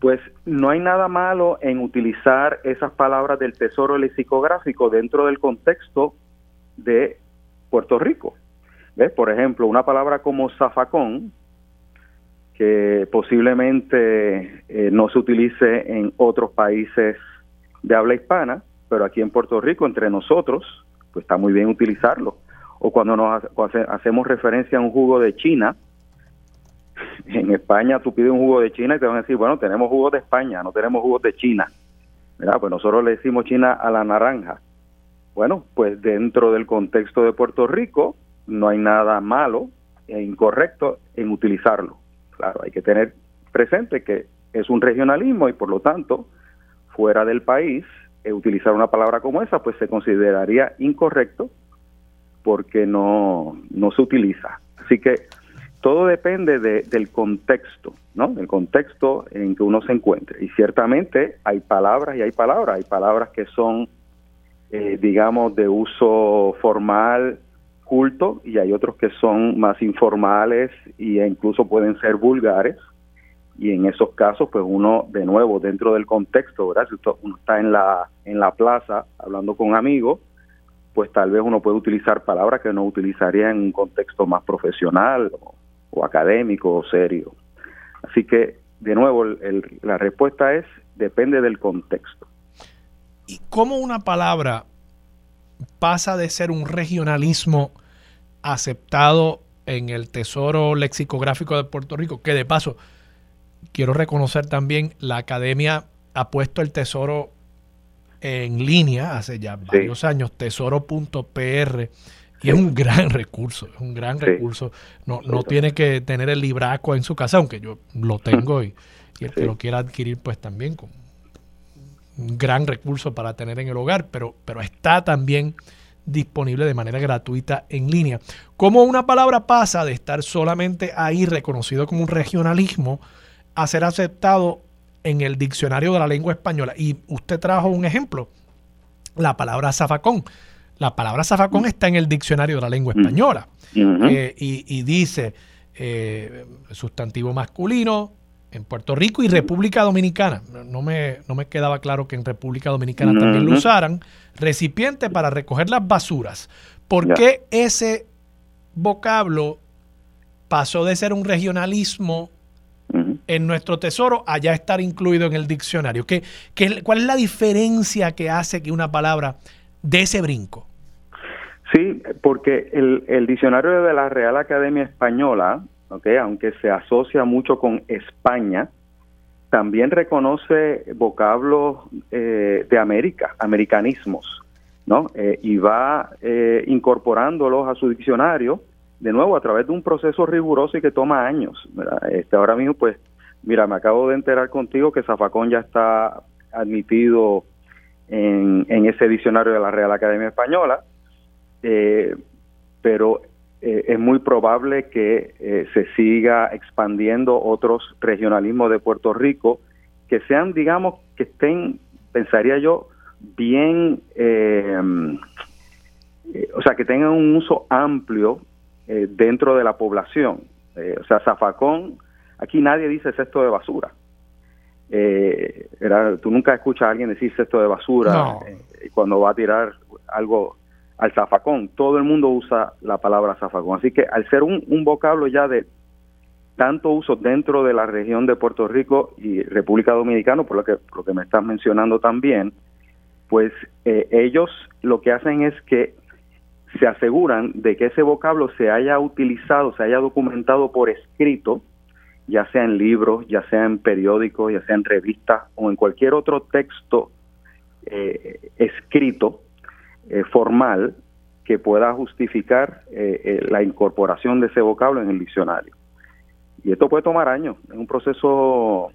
Pues no hay nada malo en utilizar esas palabras del tesoro lexicográfico dentro del contexto de Puerto Rico. ¿Ves? Por ejemplo, una palabra como zafacón, que posiblemente eh, no se utilice en otros países de habla hispana, pero aquí en Puerto Rico, entre nosotros, pues está muy bien utilizarlo. O cuando nos hacemos referencia a un jugo de China, en España tú pides un jugo de China y te van a decir, bueno, tenemos jugos de España, no tenemos jugos de China. ¿verdad? Pues nosotros le decimos China a la naranja. Bueno, pues dentro del contexto de Puerto Rico no hay nada malo e incorrecto en utilizarlo. Claro, hay que tener presente que es un regionalismo y por lo tanto, fuera del país, eh, utilizar una palabra como esa pues se consideraría incorrecto porque no, no se utiliza. Así que todo depende del contexto, ¿no? El contexto en que uno se encuentre. Y ciertamente hay palabras y hay palabras. Hay palabras que son eh, digamos, de uso formal, culto, y hay otros que son más informales e incluso pueden ser vulgares. Y en esos casos, pues uno, de nuevo, dentro del contexto, ¿verdad? Si uno está en la, en la plaza hablando con amigos, pues tal vez uno puede utilizar palabras que no utilizaría en un contexto más profesional o, académico o serio. Así que, de nuevo, la respuesta es, depende del contexto. ¿Y cómo una palabra pasa de ser un regionalismo aceptado en el Tesoro Lexicográfico de Puerto Rico? Que de paso, quiero reconocer también, la academia ha puesto el Tesoro en línea hace ya varios años, tesoro.pr. Y es un gran recurso, es un gran recurso. No, no tiene que tener el libraco en su casa, aunque yo lo tengo y, y el que lo quiera adquirir, pues también con un gran recurso para tener en el hogar, pero, pero está también disponible de manera gratuita en línea. ¿Cómo una palabra pasa de estar solamente ahí reconocido como un regionalismo a ser aceptado en el diccionario de la lengua española? Y usted trajo un ejemplo, la palabra zafacón. La palabra zafacón está en el diccionario de la lengua española eh, y, dice eh, sustantivo masculino, en Puerto Rico y República Dominicana. No me, no me quedaba claro que en República Dominicana también lo usaran. Recipiente para recoger las basuras. ¿Por qué ese vocablo pasó de ser un regionalismo en nuestro tesoro a ya estar incluido en el diccionario? ¿Qué, qué, cuál es la diferencia que hace que una palabra de ese brinco? Sí, porque el, diccionario de la Real Academia Española aunque se asocia mucho con España, también reconoce vocablos eh, de América, americanismos, ¿no? Eh, y va eh, incorporándolos a su diccionario, de nuevo, a través de un proceso riguroso y que toma años. Este, ahora mismo, pues, mira, me acabo de enterar contigo que Zafacón ya está admitido en, en ese diccionario de la Real Academia Española, pero eh, es muy probable que eh, se siga expandiendo otros regionalismos de Puerto Rico que sean, digamos, que estén, pensaría yo, bien, eh, o sea, que tengan un uso amplio dentro de la población. Eh, o sea, zafacón, aquí nadie dice cesto de basura. Eh, tú nunca escuchas a alguien decir cesto de basura eh, cuando va a tirar algo al zafacón. Todo el mundo usa la palabra zafacón. Así que al ser un, vocablo ya de tanto uso dentro de la región de Puerto Rico y República Dominicana, por lo que, lo que me estás mencionando también, pues eh, ellos lo que hacen es que se aseguran de que ese vocablo se haya utilizado, se haya documentado por escrito, ya sea en libros, ya sea en periódicos, ya sea en revistas o en cualquier otro texto eh, escrito eh, formal que pueda justificar eh, eh, la incorporación de ese vocablo en el diccionario. Y esto puede tomar años, es un proceso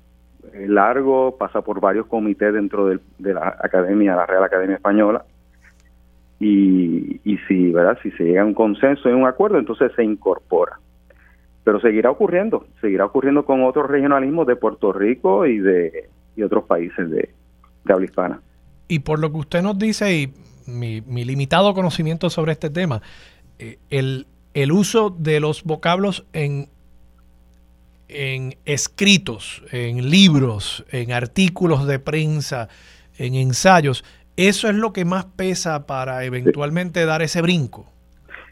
largo, pasa por varios comités dentro de, la Academia, la Real Academia Española, y, y si, ¿verdad? si se llega a un consenso y un acuerdo, entonces se incorpora. Pero seguirá ocurriendo, seguirá ocurriendo con otros regionalismos de Puerto Rico y de y otros países de, de habla hispana. Y por lo que usted nos dice, y mi, limitado conocimiento sobre este tema, eh, el, uso de los vocablos en, en escritos, en libros, en artículos de prensa, en ensayos, ¿eso es lo que más pesa para eventualmente dar ese brinco?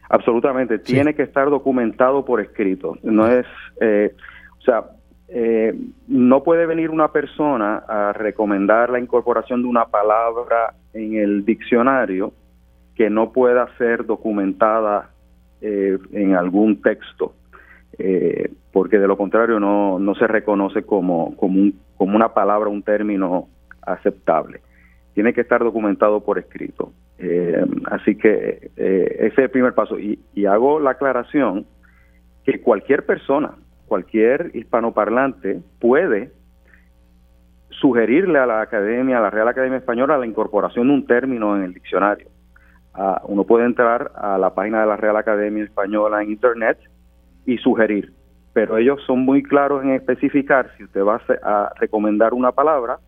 Absolutamente, tiene que estar documentado por escrito. No es, eh, o sea, eh, no puede venir una persona a recomendar la incorporación de una palabra en el diccionario que no pueda ser documentada eh, en algún texto, eh, porque de lo contrario no, no se reconoce como, como, un, como una palabra, un término aceptable. Tiene que estar documentado por escrito. Así que ese es el primer paso. Y, y hago la aclaración que cualquier persona, cualquier hispanoparlante puede sugerirle a la academia, a la Real Academia Española, la incorporación de un término en el diccionario. Ah, uno puede entrar a la página de la Real Academia Española en Internet y sugerir, pero ellos son muy claros en especificar si usted va a, recomendar una palabra,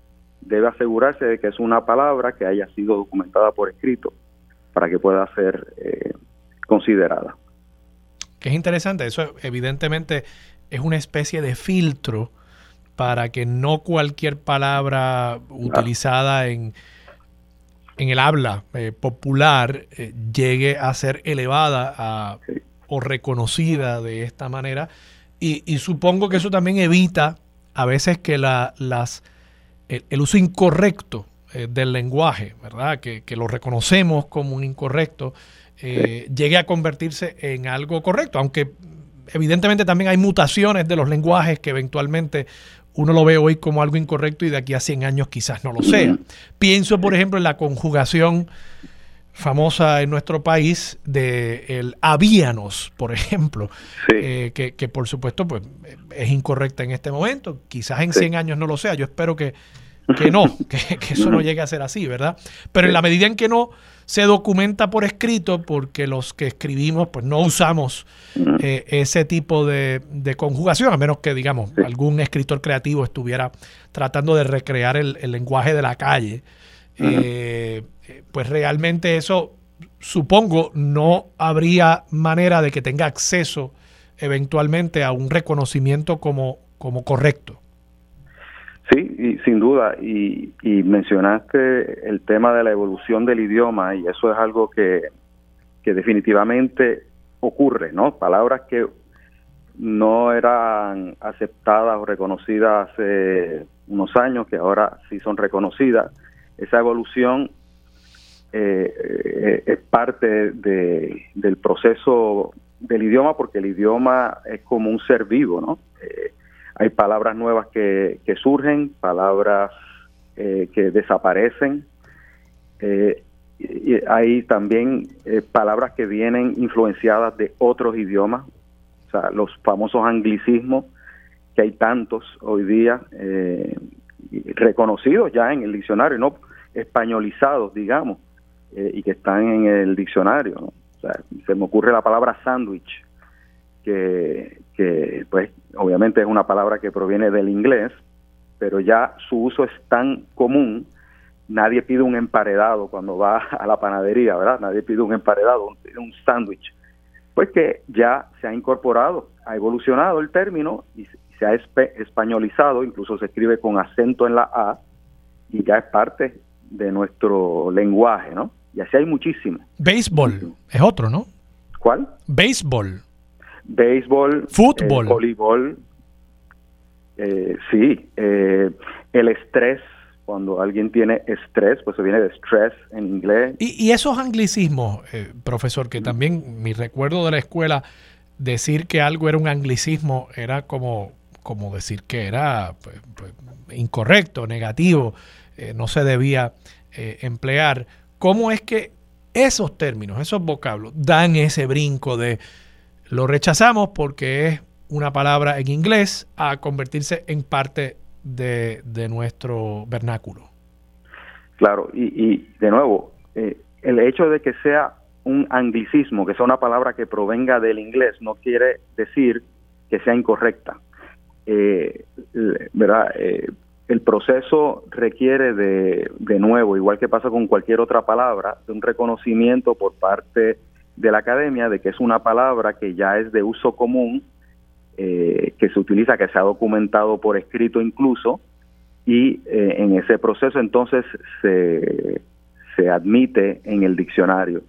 debe asegurarse de que es una palabra que haya sido documentada por escrito para que pueda ser eh, considerada. Que es interesante, eso evidentemente es una especie de filtro para que no cualquier palabra utilizada en, en el habla eh, popular eh, llegue a ser elevada o reconocida de esta manera. Y, supongo que eso también evita a veces que la, las, el, uso incorrecto eh, del lenguaje, ¿verdad? Que, que, lo reconocemos como un incorrecto, llegue a convertirse en algo correcto, aunque evidentemente también hay mutaciones de los lenguajes que eventualmente uno lo ve hoy como algo incorrecto y de aquí a 100 años quizás no lo sea. Pienso, por ejemplo, en la conjugación famosa en nuestro país de el habíanos, por ejemplo, eh, que, por supuesto pues, es incorrecta en este momento, quizás en 100 años no lo sea, yo espero que, que no, que, eso no llegue a ser así, ¿verdad? Pero en la medida en que no se documenta por escrito, porque los que escribimos pues no usamos eh, ese tipo de, conjugación, a menos que, digamos, algún escritor creativo estuviera tratando de recrear el, lenguaje de la calle, eh, pues realmente eso, supongo, no habría manera de que tenga acceso eventualmente a un reconocimiento como, como correcto. Sí, y sin duda, y, mencionaste el tema de la evolución del idioma y eso es algo que, que definitivamente ocurre, ¿no? Palabras que no eran aceptadas o reconocidas hace unos años, que ahora sí son reconocidas. Esa evolución eh, eh, es parte de, del proceso del idioma porque el idioma es como un ser vivo, ¿no? Eh, hay palabras nuevas que, surgen, palabras eh, que desaparecen. Y hay también palabras que vienen influenciadas de otros idiomas, o sea, los famosos anglicismos, que hay tantos hoy día reconocidos ya en el diccionario, no españolizados, digamos, y que están en el diccionario. se me ocurre la palabra sándwich, que, que pues obviamente es una palabra que proviene del inglés, pero ya su uso es tan común, nadie pide un emparedado cuando va a la panadería, ¿verdad? Nadie pide un emparedado, un sándwich. pues que ya se ha incorporado, ha evolucionado el término y se ha españolizado, incluso se escribe con acento en la A y ya es parte de nuestro lenguaje, ¿no? Y así hay muchísimo. Béisbol es otro, ¿no? ¿Cuál? Béisbol. Béisbol. Fútbol. Eh, voleibol. Eh, sí. Eh, el estrés, cuando alguien tiene estrés, pues se viene de stress en inglés. Y, esos anglicismos, profesor, que también mi recuerdo de la escuela, decir que algo era un anglicismo era como, como decir que era pues, pues, incorrecto, negativo, no se debía emplear. ¿Cómo es que esos términos, esos vocablos, dan ese brinco de lo rechazamos porque es una palabra en inglés a convertirse en parte de, nuestro vernáculo? Claro, y, de nuevo, eh, el hecho de que sea un anglicismo, que sea una palabra que provenga del inglés, no quiere decir que sea incorrecta. Eh, ¿verdad? Eh, el proceso requiere de, de nuevo, igual que pasa con cualquier otra palabra, de un reconocimiento por parte de la academia de que es una palabra que ya es de uso común, eh, que se utiliza, que se ha documentado por escrito incluso, y eh, en ese proceso entonces se, se admite en el diccionario.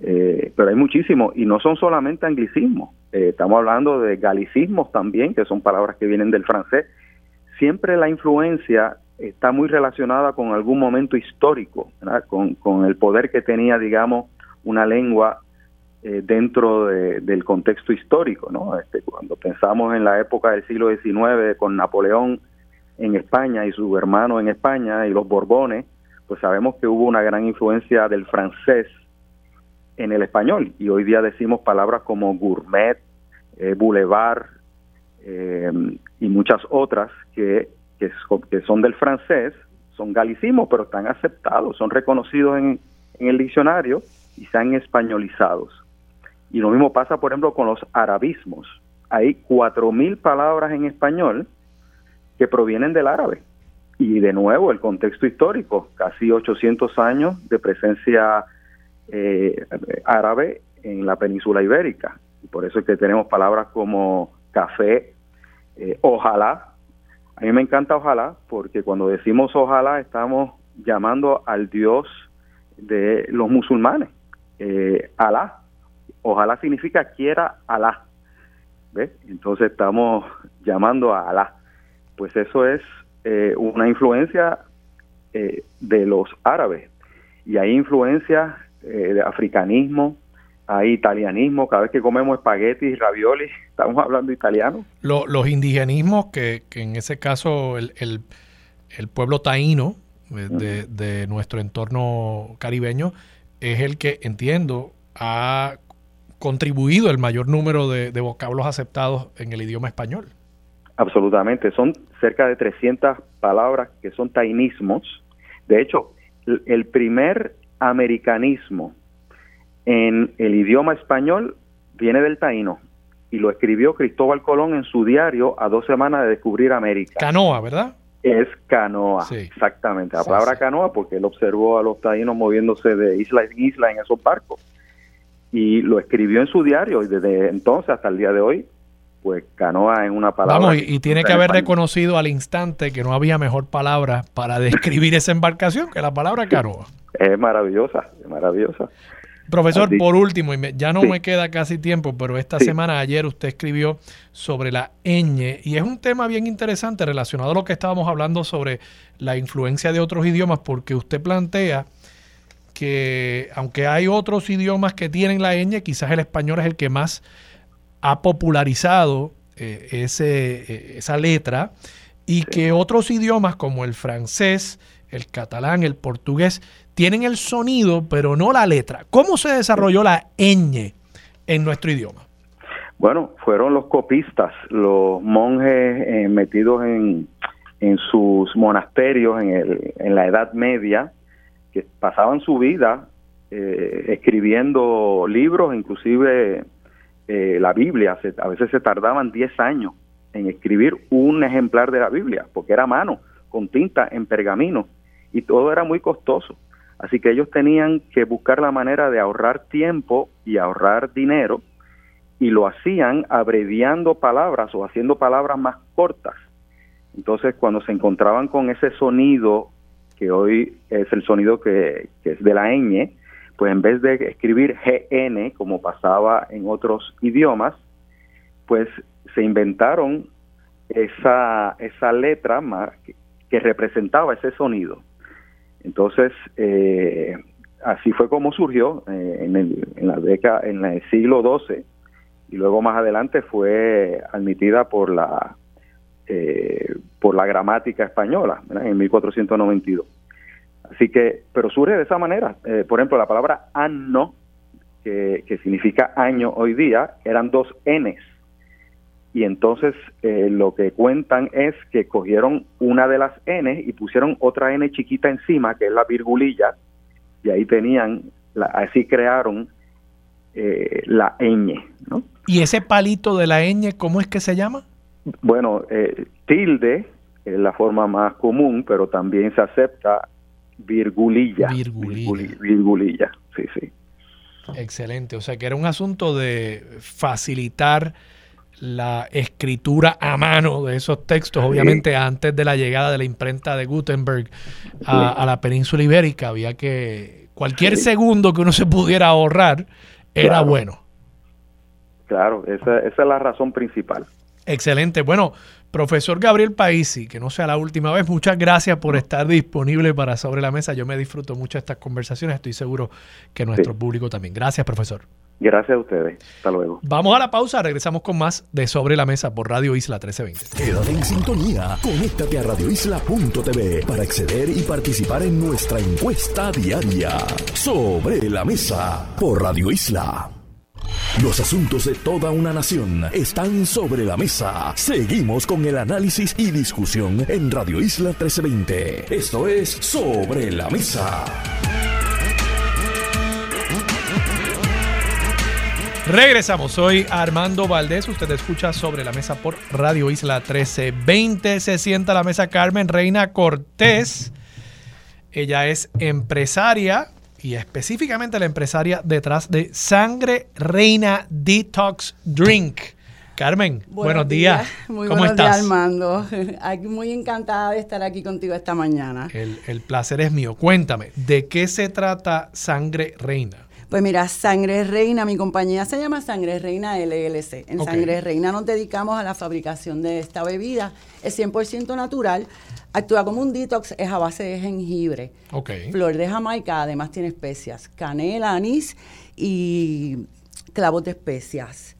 Eh, pero hay muchísimos, y no son solamente anglicismos, estamos hablando de galicismos también, que son palabras que vienen del francés, siempre la influencia está muy relacionada con algún momento histórico, con, el poder que tenía, digamos, una lengua eh, dentro del contexto histórico. ¿no? Este, cuando pensamos en la época del siglo XIX con Napoleón en España y su hermano en España y los Borbones, pues sabemos que hubo una gran influencia del francés en el español y hoy día decimos palabras como gourmet, eh, boulevard, eh, y muchas otras que, que, son del francés, son galicismos, pero están aceptados, son reconocidos en, en el diccionario y se han españolizados. Y lo mismo pasa, por ejemplo, con los arabismos. Hay cuatro mil palabras en español que provienen del árabe. Y de nuevo, el contexto histórico, casi 800 años de presencia eh, árabe en la península ibérica. Y por eso es que tenemos palabras como café, eh, ojalá. A mí me encanta ojalá porque cuando decimos ojalá estamos llamando al Dios de los musulmanes, eh, Alá. Ojalá significa quiera Alá. ¿Ves? Entonces estamos llamando a Alá. Pues eso es una influencia de los árabes. Y hay influencia de africanismo, hay italianismo, cada vez que comemos espaguetis y ravioli, estamos hablando italiano. los indigenismos, que, en ese caso el, pueblo taíno eh, de, nuestro entorno caribeño es el que entiendo ha contribuido el mayor número de, vocablos aceptados en el idioma español. Absolutamente, son cerca de 300 palabras que son tainismos. De hecho, el primer americanismo en el idioma español viene del taíno y lo escribió Cristóbal Colón en su diario a dos semanas de descubrir América. Canoa, ¿verdad? Es canoa, exactamente. La palabra canoa porque él observó a los taínos moviéndose de isla en isla en esos barcos. Y lo escribió en su diario y desde entonces hasta el día de hoy, pues canoa es una palabra. Vamos, y, tiene que haber reconocido al instante que no había mejor palabra para describir esa embarcación que la palabra canoa. Es maravillosa, es maravillosa. Profesor, por último, y ya no me queda casi tiempo, pero esta semana, ayer, usted escribió sobre la ñ, y es un tema bien interesante relacionado a lo que estábamos hablando sobre la influencia de otros idiomas, porque usted plantea que aunque hay otros idiomas que tienen la ñ, quizás el español es el que más ha popularizado eh, ese, eh, esa letra, y que otros idiomas como el francés, el catalán, el portugués, tienen el sonido, pero no la letra. ¿Cómo se desarrolló la ñ en nuestro idioma? Bueno, fueron los copistas, los monjes eh, metidos en, sus monasterios en, el, en, la Edad Media, que pasaban su vida eh, escribiendo libros, inclusive eh, la Biblia. a veces se tardaban 10 años en escribir un ejemplar de la Biblia, porque era mano, con tinta, en pergamino, y todo era muy costoso. Así que ellos tenían que buscar la manera de ahorrar tiempo y ahorrar dinero y lo hacían abreviando palabras o haciendo palabras más cortas. Entonces, cuando se encontraban con ese sonido, que hoy es el sonido que, es de la ñ, pues en vez de escribir GN, como pasaba en otros idiomas, pues se inventaron esa, esa letra que, representaba ese sonido. Entonces, eh, así fue como surgió eh, en, el, en, la década, en el siglo XII y luego más adelante fue admitida por la eh, por la gramática española en 1492. Así que, pero surge de esa manera. Eh, por ejemplo, la palabra anno, que, que, significa año hoy día, eran dos Ns. Y entonces eh, lo que cuentan es que cogieron una de las N y pusieron otra N chiquita encima, que es la virgulilla, y ahí tenían, la, así crearon eh, la ñ. ¿no? ¿Y ese palito de la ñ, cómo es que se llama? Bueno, eh, tilde es la forma más común, pero también se acepta virgulilla. Virgulilla. Virgulilla, sí, sí. Excelente, o sea que era un asunto de facilitar la escritura a mano de esos textos, obviamente antes de la llegada de la imprenta de Gutenberg a, la península ibérica, había que cualquier segundo que uno se pudiera ahorrar era bueno. Claro, esa, esa es la razón principal. Excelente. Bueno, profesor Gabriel Paisi, que no sea la última vez, muchas gracias por estar disponible para Sobre la Mesa. Yo me disfruto mucho de estas conversaciones, estoy seguro que nuestro público también. Gracias, profesor. Gracias a ustedes. Hasta luego. Vamos a la pausa, regresamos con más de Sobre la Mesa por Radio Isla 1320. Quédate en sintonía, conéctate a radioisla.tv para acceder y participar en nuestra encuesta diaria. Sobre la Mesa por Radio Isla. Los asuntos de toda una nación están sobre la mesa. Seguimos con el análisis y discusión en Radio Isla 1320. Esto es Sobre la Mesa. Regresamos, soy Armando Valdés, usted escucha sobre la mesa por Radio Isla 1320. Se sienta a la mesa Carmen Reina Cortés. Ella es empresaria, y específicamente la empresaria detrás de Sangre Reina Detox Drink. Carmen, buenos, días. Muy ¿Cómo buenos estás? Días, Armando. Muy encantada de estar aquí contigo esta mañana. El, el placer es mío. Cuéntame, ¿de qué se trata Sangre Reina? Pues mira, Sangre Reina, mi compañía se llama Sangre Reina LLC. En Sangre Reina nos dedicamos a la fabricación de esta bebida. Es 100% natural. Actúa como un detox, es a base de jengibre. Flor de Jamaica, además tiene especias, canela, anís y clavos de especias.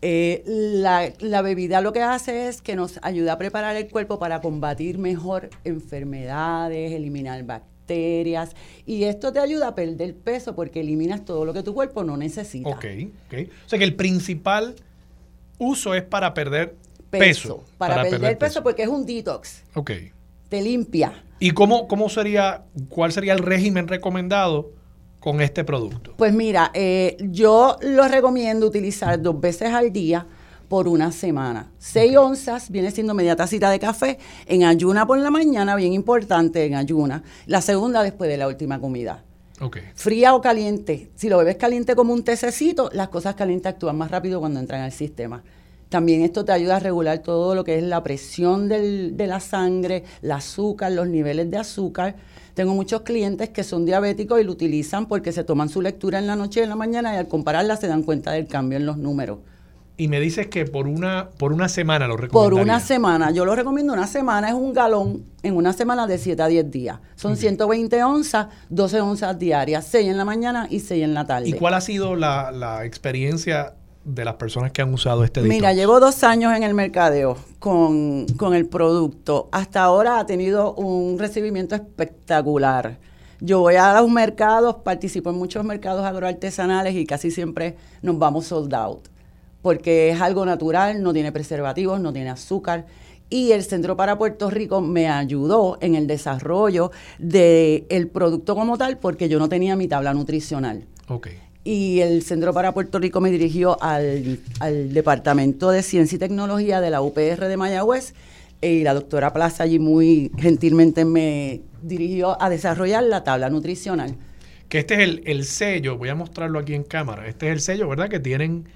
Eh, la, la, bebida lo que hace es que nos ayuda a preparar el cuerpo para combatir mejor enfermedades, eliminar bacterias bacterias y esto te ayuda a perder peso porque eliminas todo lo que tu cuerpo no necesita. Ok, ok. O sea que el principal uso es para perder peso. para, perder, peso, porque es un detox. Ok. Te limpia. ¿Y cómo, cómo sería, cuál sería el régimen recomendado con este producto? Pues mira, eh, yo lo recomiendo utilizar dos veces al día por una semana. 6 onzas viene siendo media tacita de café en ayuna por la mañana, bien importante en ayuna. La segunda después de la última comida. Okay. Fría o caliente. Si lo bebes caliente como un tececito, las cosas calientes actúan más rápido cuando entran al sistema. También esto te ayuda a regular todo lo que es la presión del, de la sangre, el azúcar, los niveles de azúcar. Tengo muchos clientes que son diabéticos y lo utilizan porque se toman su lectura en la noche y en la mañana y al compararla se dan cuenta del cambio en los números. Y me dices que por una, por una semana lo recomiendo. Por una semana. Yo lo recomiendo una semana. Es un galón en una semana de 7 a 10 días. Son 120 onzas, 12 onzas diarias, 6 en la mañana y 6 en la tarde. ¿Y cuál ha sido la, experiencia de las personas que han usado este detox? Mira, llevo dos años en el mercadeo con, con el producto. Hasta ahora ha tenido un recibimiento espectacular. Yo voy a los mercados, participo en muchos mercados agroartesanales y casi siempre nos vamos sold out porque es algo natural, no tiene preservativos, no tiene azúcar. Y el Centro para Puerto Rico me ayudó en el desarrollo del el producto como tal, porque yo no tenía mi tabla nutricional. Okay. Y el Centro para Puerto Rico me dirigió al, Departamento de Ciencia y Tecnología de la UPR de Mayagüez y la doctora Plaza allí muy gentilmente me dirigió a desarrollar la tabla nutricional. Que este es el, el sello, voy a mostrarlo aquí en cámara, este es el sello, ¿verdad? Que tienen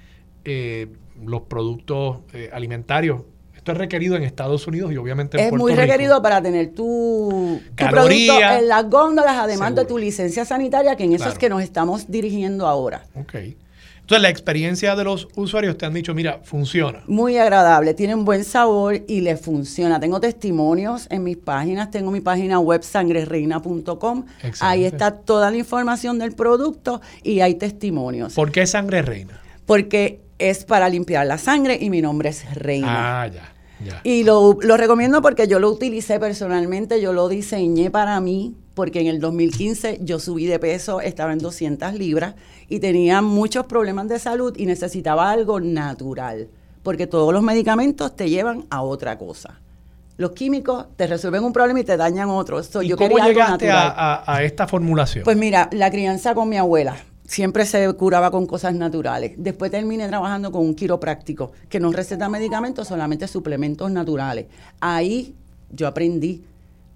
eh, los productos eh, alimentarios. Esto es requerido en Estados Unidos y obviamente en Es Puerto muy Rico. requerido para tener tu, tu producto en las góndolas, además de tu licencia sanitaria, que en eso Claro. es que nos estamos dirigiendo ahora. Ok. Entonces, la experiencia de los usuarios te han dicho, mira, funciona. Muy agradable, tiene un buen sabor y le funciona. Tengo testimonios en mis páginas, tengo mi página web sangrereina.com. Ahí está toda la información del producto y hay testimonios. ¿Por qué sangre reina? porque es para limpiar la sangre y mi nombre es Reina. Ah, ya, Y lo, lo recomiendo porque yo lo utilicé personalmente, yo lo diseñé para mí, porque en el 2015 yo subí de peso, estaba en 200 libras y tenía muchos problemas de salud y necesitaba algo natural, porque todos los medicamentos te llevan a otra cosa. Los químicos te resuelven un problema y te dañan otro. So, ¿Y yo cómo algo llegaste a, natural. a- a esta formulación? Pues mira, la crianza con mi abuela siempre se curaba con cosas naturales. Después terminé trabajando con un quiropráctico que no receta medicamentos, solamente suplementos naturales. Ahí yo aprendí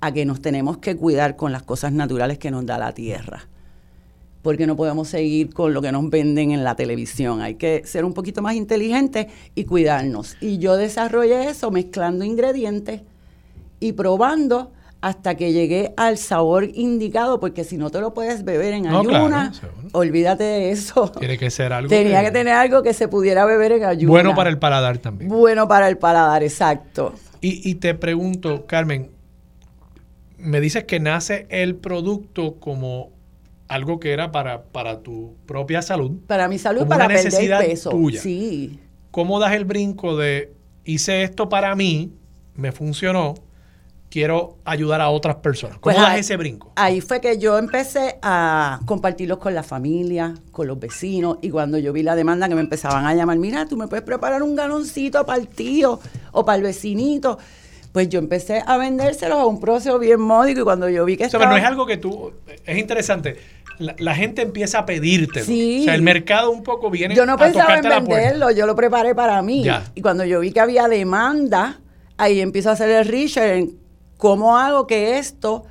a que nos tenemos que cuidar con las cosas naturales que nos da la tierra. Porque no podemos seguir con lo que nos venden en la televisión. Hay que ser un poquito más inteligentes y cuidarnos. Y yo desarrollé eso mezclando ingredientes y probando hasta que llegué al sabor indicado, porque si no te lo puedes beber en No, ayuna, claro, olvídate de eso. Tiene que ser algo Tenía que tener algo que se pudiera beber en ayuna. bueno para el paladar también. Bueno para el paladar, exacto. Y, y te pregunto, Carmen, me dices que nace el producto como algo que era para, para tu propia salud. Para mi salud, Como para una perder necesidad peso. tuya. Sí. ¿Cómo das el brinco de hice esto para mí, me funcionó, quiero ayudar a otras personas? ¿Cómo Pues das ahí- ese brinco? Ahí fue que yo empecé a compartirlos con la familia, con los vecinos, y cuando yo vi la demanda que me empezaban a llamar, mira, tú me puedes preparar un galoncito para el tío o para el vecinito. Pues yo empecé a vendérselos a un precio bien módico y cuando yo vi que O sea, pero no es algo que tú... Es interesante. La, la gente empieza a pedirte. Sí. O sea, el mercado un poco viene Yo no a pensaba en venderlo, yo lo preparé para mí. Ya. Y cuando yo vi que había demanda, ahí empiezo a hacer el research en cómo hago que esto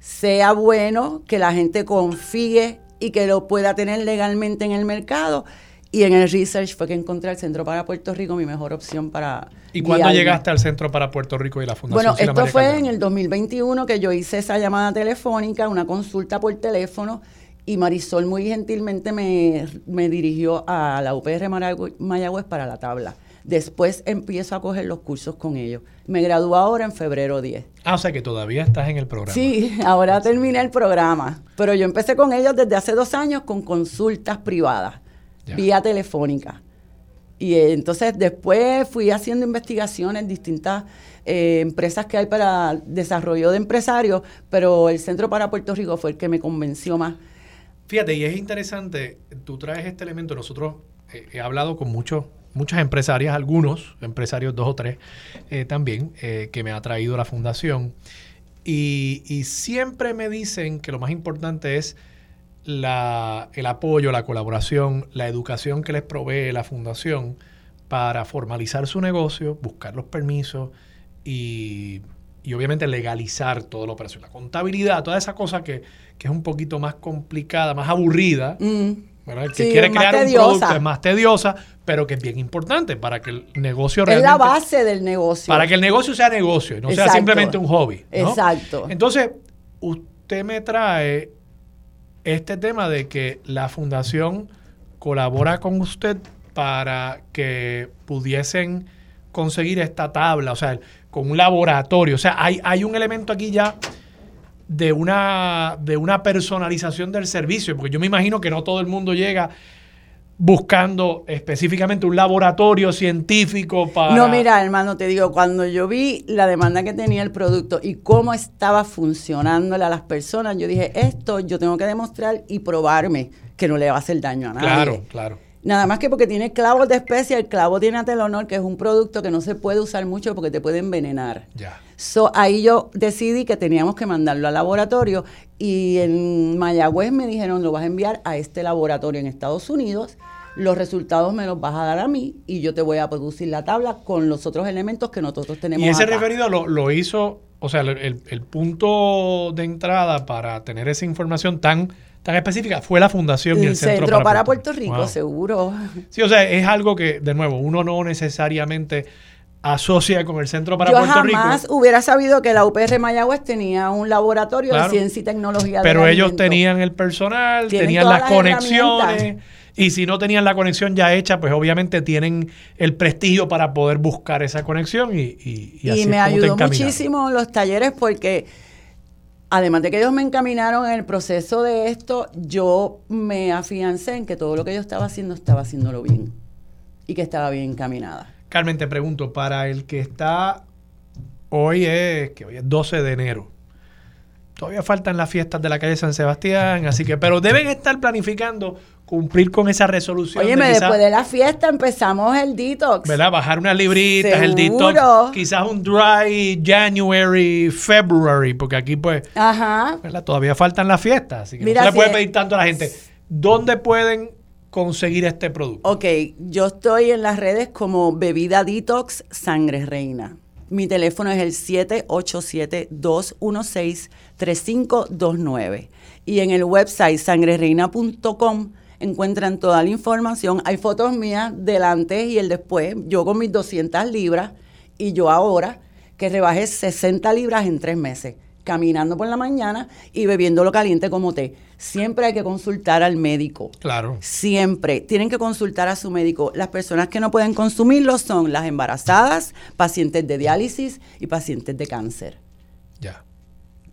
sea bueno, que la gente confíe y que lo pueda tener legalmente en el mercado. Y en el research fue que encontré el Centro para Puerto Rico, mi mejor opción para... ¿Y cuándo llegaste al Centro para Puerto Rico y la Fundación Bueno, Sila esto María fue Calderón? en el 2021 que yo hice esa llamada telefónica, una consulta por teléfono, y Marisol muy gentilmente me, me dirigió a la UPR Mayagüez para la tabla. Después empiezo a coger los cursos con ellos. Me gradúo ahora en febrero 10. Ah, o sea que todavía estás en el programa. Sí, ahora terminé el programa. Pero yo empecé con ellos desde hace dos años con consultas privadas, Ya. vía telefónica. Y eh, entonces después fui haciendo investigaciones en distintas eh, empresas que hay para desarrollo de empresarios, pero el Centro para Puerto Rico fue el que me convenció más. Fíjate, y es interesante, tú traes este elemento, nosotros eh, he hablado con muchos, muchas empresarias, algunos empresarios, dos o tres eh, también, eh, que me ha traído la fundación, y, y siempre me dicen que lo más importante es la, el apoyo, la colaboración, la educación que les provee la fundación para formalizar su negocio, buscar los permisos y, y obviamente legalizar toda la operación. La contabilidad, toda esa cosa que, que es un poquito más complicada, más aburrida, Mm, ¿verdad? El que Sí, quiere crear un tediosa. producto es más tediosa, pero que es bien importante para que el negocio es realmente... la base del negocio. Para que el negocio sea negocio, y no sea simplemente un hobby. ¿no? Exacto. Entonces, usted me trae este tema de que la fundación colabora con usted para que pudiesen conseguir esta tabla, o sea, con un laboratorio. O sea, hay, hay un elemento aquí ya de una, de una personalización del servicio, porque yo me imagino que no todo el mundo llega buscando específicamente un laboratorio científico para... No, mira, hermano, te digo, cuando yo vi la demanda que tenía el producto y cómo estaba funcionándole a las personas, yo dije, esto yo tengo que demostrar y probarme que no le va a hacer daño a nadie. Claro, claro. Nada más que porque tiene clavos de especia, el clavo tiene atelonol, que es un producto que no se puede usar mucho porque te puede envenenar. Ya. So, ahí yo decidí que teníamos que mandarlo al laboratorio y en Mayagüez me dijeron, lo vas a enviar a este laboratorio en Estados Unidos, los resultados me los vas a dar a mí y yo te voy a producir la tabla con los otros elementos que nosotros tenemos Y ese acá. referido lo, lo hizo, o sea, el, el- punto de entrada para tener esa información tan, tan específica, fue la fundación y el Centro, Centro para, Puerto Rico, seguro. Sí, o sea, es algo que, de nuevo, uno no necesariamente asocia con el Centro para Yo Puerto Rico. jamás hubiera sabido que la UPR Mayagüez tenía un laboratorio Claro. de ciencia y tecnología. Pero ellos tenían el personal, tenían las las conexiones. Y si no tenían la conexión ya hecha, pues obviamente tienen el prestigio para poder buscar esa conexión y, y, y así Y es me como ayudó muchísimo los talleres porque, además de que ellos me encaminaron en el proceso de esto, yo me afiancé en que todo lo que yo estaba haciendo estaba haciéndolo bien y que estaba bien encaminada. Carmen, te pregunto, para el que está hoy es que hoy es 12 de enero. Todavía faltan las fiestas de la calle San Sebastián, así que, pero deben estar planificando cumplir con esa resolución. Óyeme, de quizás, después de la fiesta empezamos el detox. ¿verdad? Bajar unas libritas, el detox, quizás un dry January, February, porque aquí pues, Ajá. ¿verdad? Todavía faltan las fiestas, así que Mira, no se le puede si- pedir tanto a la gente. ¿Dónde pueden conseguir este producto? Ok, yo estoy en las redes como Bebida Detox Sangre Reina. Mi teléfono es el 787-216-3529. Y en el website sangrereina.com encuentran toda la información. Hay fotos mías del antes y el después. Yo con mis 200 libras y yo ahora que rebajé 60 libras en tres meses, caminando por la mañana y bebiéndolo caliente como té. Siempre hay que consultar al médico. Claro. Siempre tienen que consultar a su médico. Las personas que no pueden consumirlo son las embarazadas, pacientes de diálisis y pacientes de cáncer. Ya.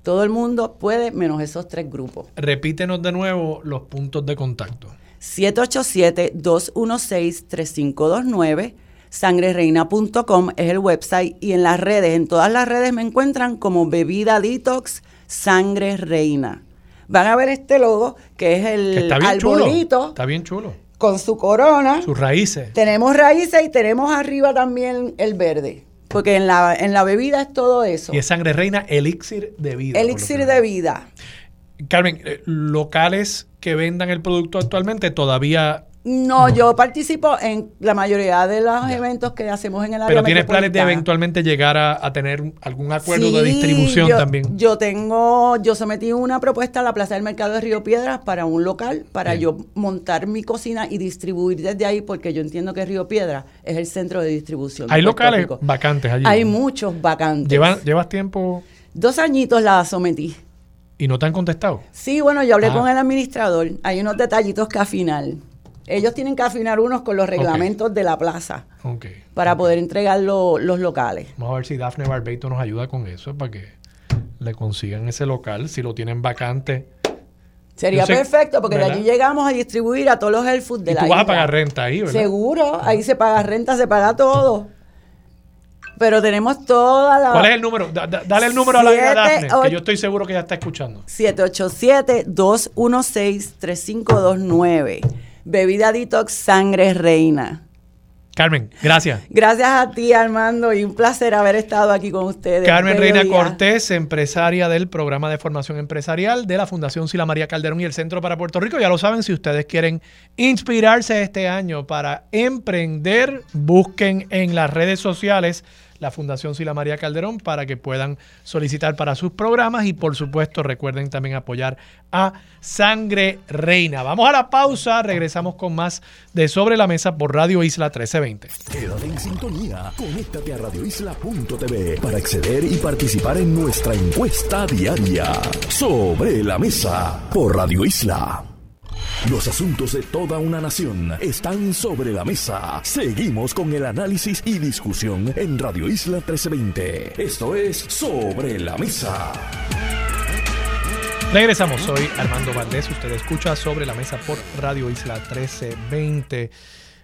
Todo el mundo puede, menos esos tres grupos. Repítenos de nuevo los puntos de contacto. 787-216-3529. Sangrereina.com es el website y en las redes, en todas las redes me encuentran como Bebida Detox Sangre Reina. Van a ver este logo que es el Que está bien arbolito chulo. Está bien chulo. con su corona. Sus raíces. Tenemos raíces y tenemos arriba también el verde. Porque en la, en la bebida es todo eso. Y es sangre reina, elixir de vida. Elixir de vida. Carmen, eh, locales que vendan el producto actualmente todavía. No, yo participo en la mayoría de los eventos que hacemos en el área Pero tienes planes de eventualmente llegar a, a tener algún acuerdo de distribución yo- también. Yo tengo, yo sometí una propuesta a la Plaza del Mercado de Río Piedras para un local, para Bien. yo montar mi cocina y distribuir desde ahí, porque yo entiendo que Río Piedras es el centro de distribución. Hay locales Rico. vacantes allí. Hay muchos vacantes. ¿Llevas tiempo Dos añitos la sometí. y no te han contestado? Sí, bueno, yo hablé Ah. con el administrador. Hay unos detallitos que afinar. Ellos tienen que afinar unos con los reglamentos de la plaza para poder entregar lo- los locales. Vamos a ver si Dafne Barbeito nos ayuda con eso para que le consigan ese local. Si lo tienen vacante. Sería sé- perfecto porque ¿verdad? de allí llegamos a distribuir a todos los health food de Y la tú vas a pagar renta ahí, ¿verdad? Seguro, ahí se paga renta, se paga todo. Pero tenemos toda la... ¿Cuál es el número? Da- da- dale el número a la Dafne, que yo estoy seguro que ya está escuchando. 787-216-3529. Bebida Detox Sangre Reina. Carmen, gracias. Gracias a ti, Armando, y un placer haber estado aquí con ustedes. Carmen Reina. Cortés, empresaria del programa de formación empresarial de la Fundación Sila María Calderón y el Centro para Puerto Rico. Ya lo saben, si ustedes quieren inspirarse este año para emprender, busquen en las redes sociales la Fundación Sila María Calderón para que puedan solicitar para sus programas y por supuesto recuerden también apoyar a Sangre Reina. Vamos a la pausa, regresamos con más de Sobre la Mesa por Radio Isla 1320. Quédate en sintonía. Conéctate a radioisla.tv para acceder y participar en nuestra encuesta diaria. Sobre la mesa por Radio Isla. Los asuntos de toda una nación están sobre la mesa. Seguimos con el análisis y discusión en Radio Isla 1320. Esto es Sobre la Mesa. Regresamos, soy Armando Valdés, usted escucha sobre la mesa por Radio Isla 1320.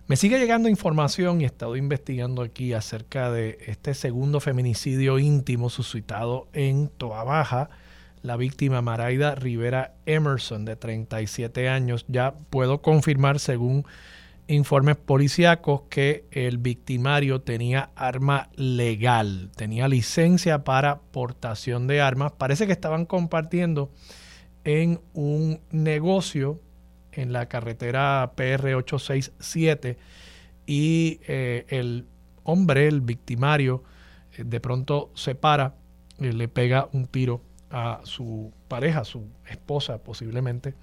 Me sigue llegando información y he estado investigando aquí acerca de este segundo feminicidio íntimo suscitado en Toa Baja. La víctima Maraida Rivera Emerson, de 37 años, ya puedo confirmar según informes policíacos que el victimario tenía arma legal, tenía licencia para portación de armas. Parece que estaban compartiendo en un negocio en la carretera PR 867 y eh, el hombre, el victimario, eh, de pronto se para, eh, le pega un tiro a su pareja, su esposa posiblemente,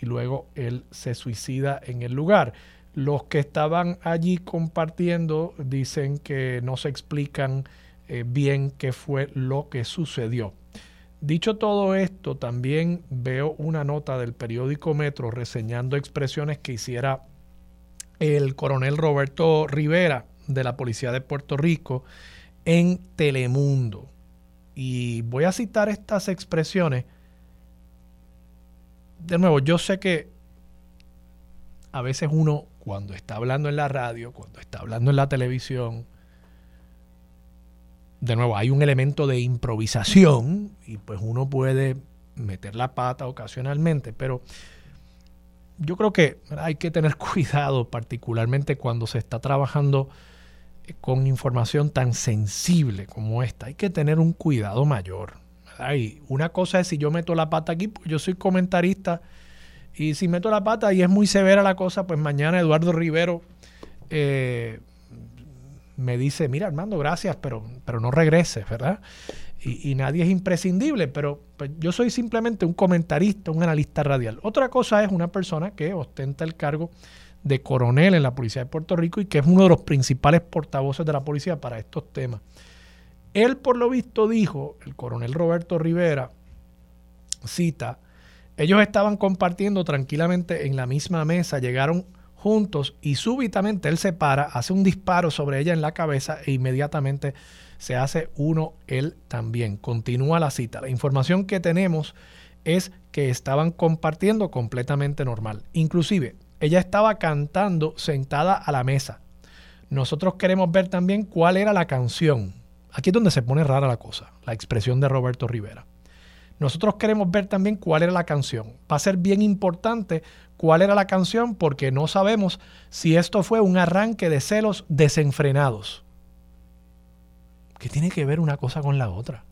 y luego él se suicida en el lugar. Los que estaban allí compartiendo dicen que no se explican eh, bien qué fue lo que sucedió. Dicho todo esto, también veo una nota del periódico Metro reseñando expresiones que hiciera el coronel Roberto Rivera de la Policía de Puerto Rico en Telemundo. Y voy a citar estas expresiones. De nuevo, yo sé que a veces uno, cuando está hablando en la radio, cuando está hablando en la televisión, de nuevo, hay un elemento de improvisación y pues uno puede meter la pata ocasionalmente, pero yo creo que hay que tener cuidado, particularmente cuando se está trabajando con información tan sensible como esta. Hay que tener un cuidado mayor. Y una cosa es si yo meto la pata aquí, pues yo soy comentarista, y si meto la pata y es muy severa la cosa, pues mañana Eduardo Rivero eh, me dice, mira Armando, gracias, pero, pero no regreses, ¿verdad? Y, nadie es imprescindible, pero pues, yo soy simplemente un comentarista, un analista radial. Otra cosa es una persona que ostenta el cargo de coronel en la Policía de Puerto Rico y que es uno de los principales portavoces de la policía para estos temas. Él, por lo visto, dijo, el coronel Roberto Rivera, cita, ellos estaban compartiendo tranquilamente en la misma mesa, llegaron juntos y súbitamente él se para, hace un disparo sobre ella en la cabeza e inmediatamente se hace uno él también. Continúa la cita. La información que tenemos es que estaban compartiendo completamente normal. Inclusive, ella estaba cantando sentada a la mesa. Nosotros queremos ver también cuál era la canción. Aquí es donde se pone rara la cosa, la expresión de Roberto Rivera. Nosotros queremos ver también cuál era la canción. Va a ser bien importante cuál era la canción porque no sabemos si esto fue un arranque de celos desenfrenados. ¿Qué tiene que ver una cosa con la otra?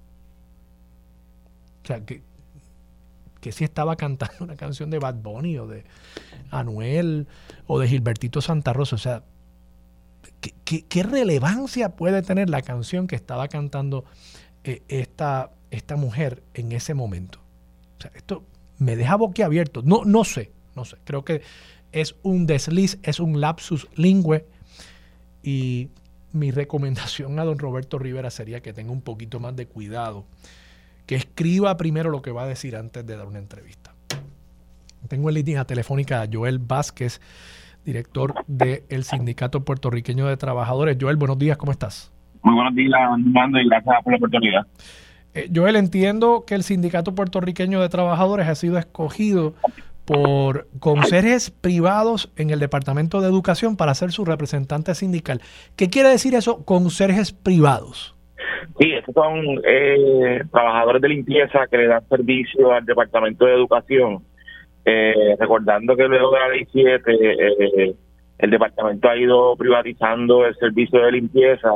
O sea, que, que si estaba cantando una canción de Bad Bunny o de Anuel o de Gilbertito Santa Rosa. O sea, ¿qué, qué, relevancia puede tener la canción que estaba cantando eh, esta, esta mujer en ese momento? O sea, esto me deja boquiabierto. No, no sé, no sé, creo que es un desliz, es un lapsus lingüe y mi recomendación a don Roberto Rivera sería que tenga un poquito más de cuidado, que escriba primero lo que va a decir antes de dar una entrevista. Tengo en línea telefónica a Joel Vázquez, director del Sindicato Puertorriqueño de Trabajadores. Joel, buenos días, ¿cómo estás? Muy buenos días, Armando, y gracias por la oportunidad. Eh, Joel, entiendo que el Sindicato Puertorriqueño de Trabajadores ha sido escogido por conserjes privados en el Departamento de Educación para ser su representante sindical. ¿Qué quiere decir eso, conserjes privados? Sí, estos son eh, trabajadores de limpieza que le dan servicio al Departamento de Educación. Eh, recordando que luego de la ley 7, eh, el departamento ha ido privatizando el servicio de limpieza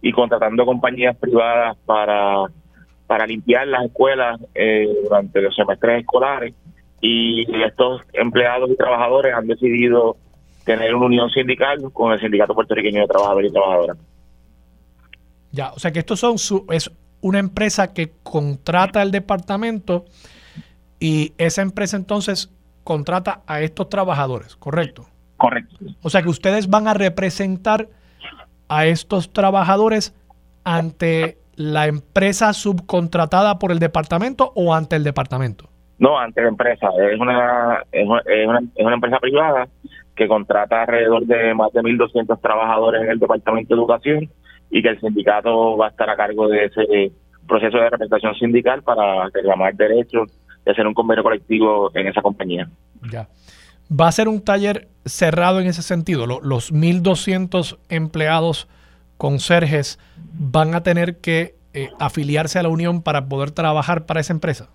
y contratando compañías privadas para, para limpiar las escuelas durante los semestres escolares y estos empleados y trabajadores han decidido tener una unión sindical con el Sindicato Puertorriqueño de Trabajadores y Trabajadoras. Ya, o sea que estos son su, es una empresa que contrata al departamento y esa empresa entonces contrata a estos trabajadores, ¿correcto? Correcto. O sea que ustedes van a representar a estos trabajadores ante la empresa subcontratada por el departamento o ante el departamento. No, ante la empresa. Es una, es una, es una, empresa privada que contrata alrededor de más de 1.200 trabajadores en el Departamento de Educación y que el sindicato va a estar a cargo de ese proceso de representación sindical para reclamar derechos y hacer un convenio colectivo en esa compañía. Ya. ¿Va a ser un taller cerrado en ese sentido? ¿Los 1.200 empleados conserjes van a tener que eh, afiliarse a la unión para poder trabajar para esa empresa?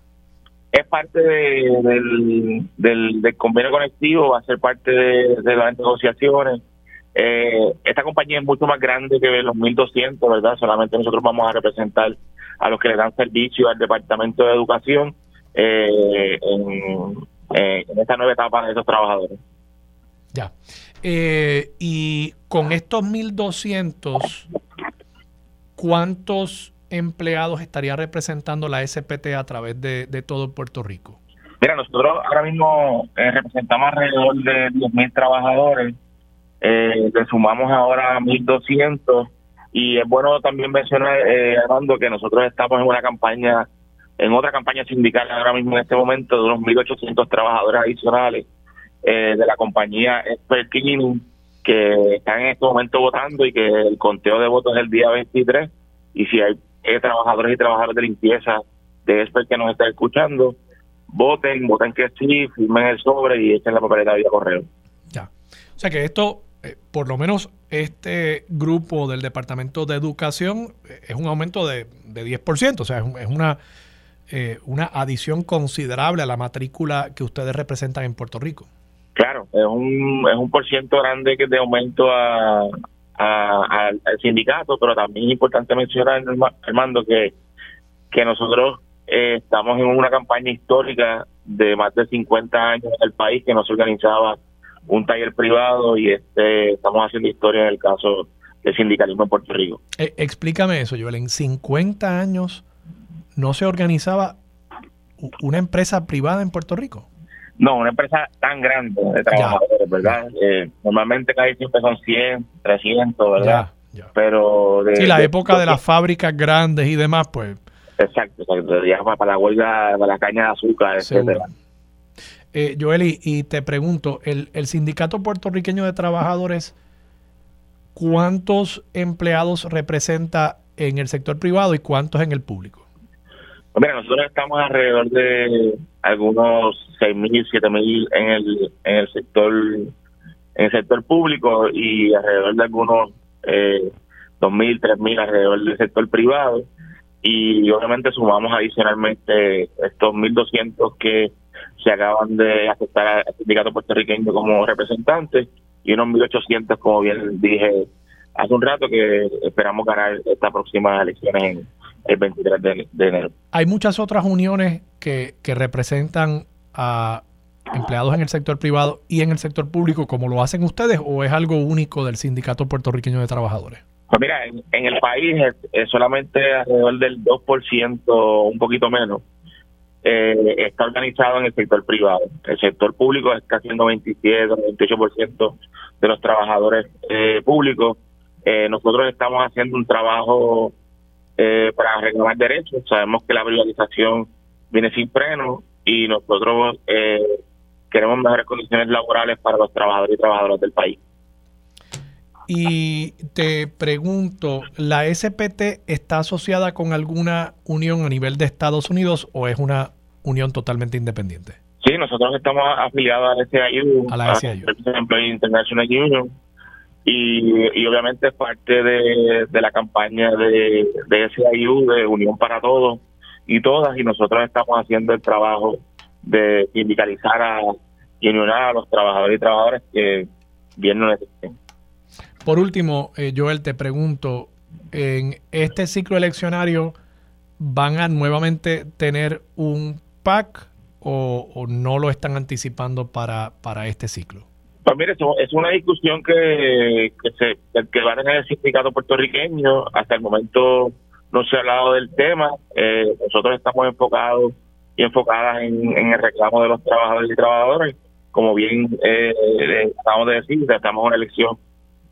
es parte del, del, convenio conectivo, va a ser parte de, las negociaciones. Eh, esta compañía es mucho más grande que los 1.200, ¿verdad? Solamente nosotros vamos a representar a los que le dan servicio al Departamento de Educación eh, en, en, esta nueva etapa de esos trabajadores. Ya. Eh, y con estos 1.200, ¿cuántos empleados estaría representando la SPT a través de, todo Puerto Rico? Mira, nosotros ahora mismo eh, representamos alrededor de 10.000 trabajadores, eh, le sumamos ahora 1.200 y es bueno también mencionar, eh, Armando, que nosotros estamos en una campaña, en otra campaña sindical ahora mismo en este momento de unos 1.800 trabajadores adicionales eh, de la compañía Cleaning que están en este momento votando y que el conteo de votos es el día 23 y si hay trabajadores y trabajadores de limpieza de Expert que nos están escuchando, voten, voten que sí, firmen el sobre y echen la papeleta vía correo. Ya. O sea que esto eh, por lo menos este grupo del Departamento de Educación eh, es un aumento de, de 10%, o sea, es, una, eh, una adición considerable a la matrícula que ustedes representan en Puerto Rico. Claro, es un, es un por ciento grande de aumento a, al sindicato, pero también es importante mencionar, Armando, que, que nosotros estamos en una campaña histórica de más de 50 años en el país que no se organizaba un taller privado y este estamos haciendo historia en el caso del sindicalismo en Puerto Rico. Eh, explícame eso, Joel. En 50 años no se organizaba una empresa privada en Puerto Rico. No, una empresa tan grande de trabajadores, ¿verdad? Eh, normalmente casi siempre son 100, 300, ¿verdad? Pero de, sí, la época de, las fábricas grandes y demás, pues. Exacto, exacto. Para la huelga, para la caña de azúcar, etcétera. Eh, Joel, y, te pregunto, el, el Sindicato Puertorriqueño de Trabajadores, ¿cuántos empleados representa en el sector privado y cuántos en el público? Mira, nosotros estamos alrededor de algunos 6.000, 7.000 en el, en el sector en el sector público y alrededor de algunos eh, 2.000, 3.000 alrededor del sector privado y obviamente sumamos adicionalmente estos 1.200 que se acaban de aceptar al sindicato puertorriqueño como representante y unos 1.800, como bien dije hace un rato, que esperamos ganar estas próximas elecciones el 23 de, enero. Hay muchas otras uniones que, que representan a empleados en el sector privado y en el sector público, como lo hacen ustedes, o es algo único del Sindicato Puertorriqueño de Trabajadores? Pues mira, en, el país es, solamente alrededor del 2%, un poquito menos, eh, está organizado en el sector privado. El sector público está haciendo 97, 98% de los trabajadores eh, públicos. Eh, nosotros estamos haciendo un trabajo para reclamar derechos. Sabemos que la privatización viene sin freno y nosotros queremos mejores condiciones laborales para los trabajadores y trabajadoras del país. Y te pregunto, ¿la SPT está asociada con alguna unión a nivel de Estados Unidos o es una unión totalmente independiente? Sí, nosotros estamos afiliados a la SIU, a la SIU. International Union, y, obviamente es parte de, la campaña de, de SIU, de Unión para Todos y Todas, y nosotros estamos haciendo el trabajo de sindicalizar a, y unionar a los trabajadores y trabajadoras que bien necesiten. Por último, eh, Joel, te pregunto, en este ciclo eleccionario, ¿van a nuevamente tener un PAC o, no lo están anticipando para, para este ciclo? Pues mire, es una discusión que, que, se, que va a tener el sindicato puertorriqueño. Hasta el momento no se ha hablado del tema. Eh, nosotros estamos enfocados y enfocadas en, en, el reclamo de los trabajadores y trabajadoras. Como bien eh, acabamos de decir, estamos en una elección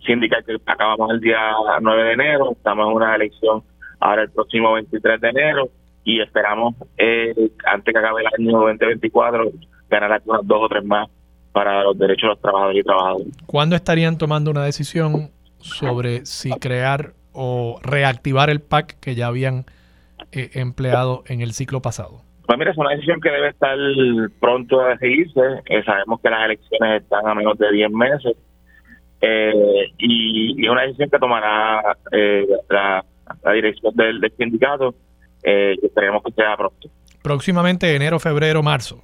sindical que acabamos el día 9 de enero, estamos en una elección ahora el próximo 23 de enero y esperamos eh, antes que acabe el año 2024 ganar unas dos o tres más para los derechos de los trabajadores y trabajadoras. ¿Cuándo estarían tomando una decisión sobre si crear o reactivar el PAC que ya habían eh, empleado en el ciclo pasado? Pues mira, es una decisión que debe estar pronto a decidirse. Eh, sabemos que las elecciones están a menos de 10 meses eh, y, es una decisión que tomará eh, la, dirección del, sindicato eh, y esperemos que sea pronto. Próximamente enero, febrero, marzo.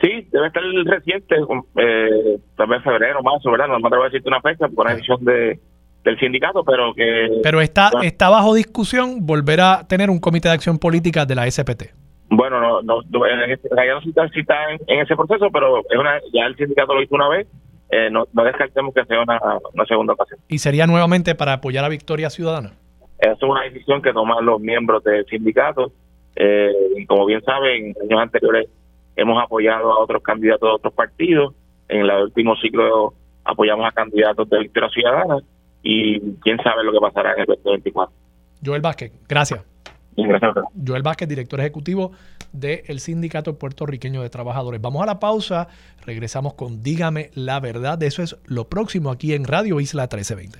Sí, debe estar reciente, eh, tal vez febrero, marzo, ¿verdad? No me atrevo a decirte una fecha por una decisión de, del sindicato, pero que... Pero está, está bajo discusión volver a tener un comité de acción política de la SPT. Bueno, no, no, en, este, no se está, en, en, ese proceso, pero es una, ya el sindicato lo hizo una vez eh, no, descartemos que sea una, segunda ocasión. ¿Y sería nuevamente para apoyar a Victoria Ciudadana? Esa es una decisión que toman los miembros del sindicato. Eh, y como bien saben, en años anteriores hemos apoyado a otros candidatos de otros partidos. En el último ciclo apoyamos a candidatos de Victoria Ciudadana y quién sabe lo que pasará en el 2024. Joel Vázquez, gracias. Gracias. Joel Vázquez, director ejecutivo del Sindicato Puertorriqueño de Trabajadores. Vamos a la pausa, regresamos con Dígame la verdad. Eso es lo próximo aquí en Radio Isla 1320.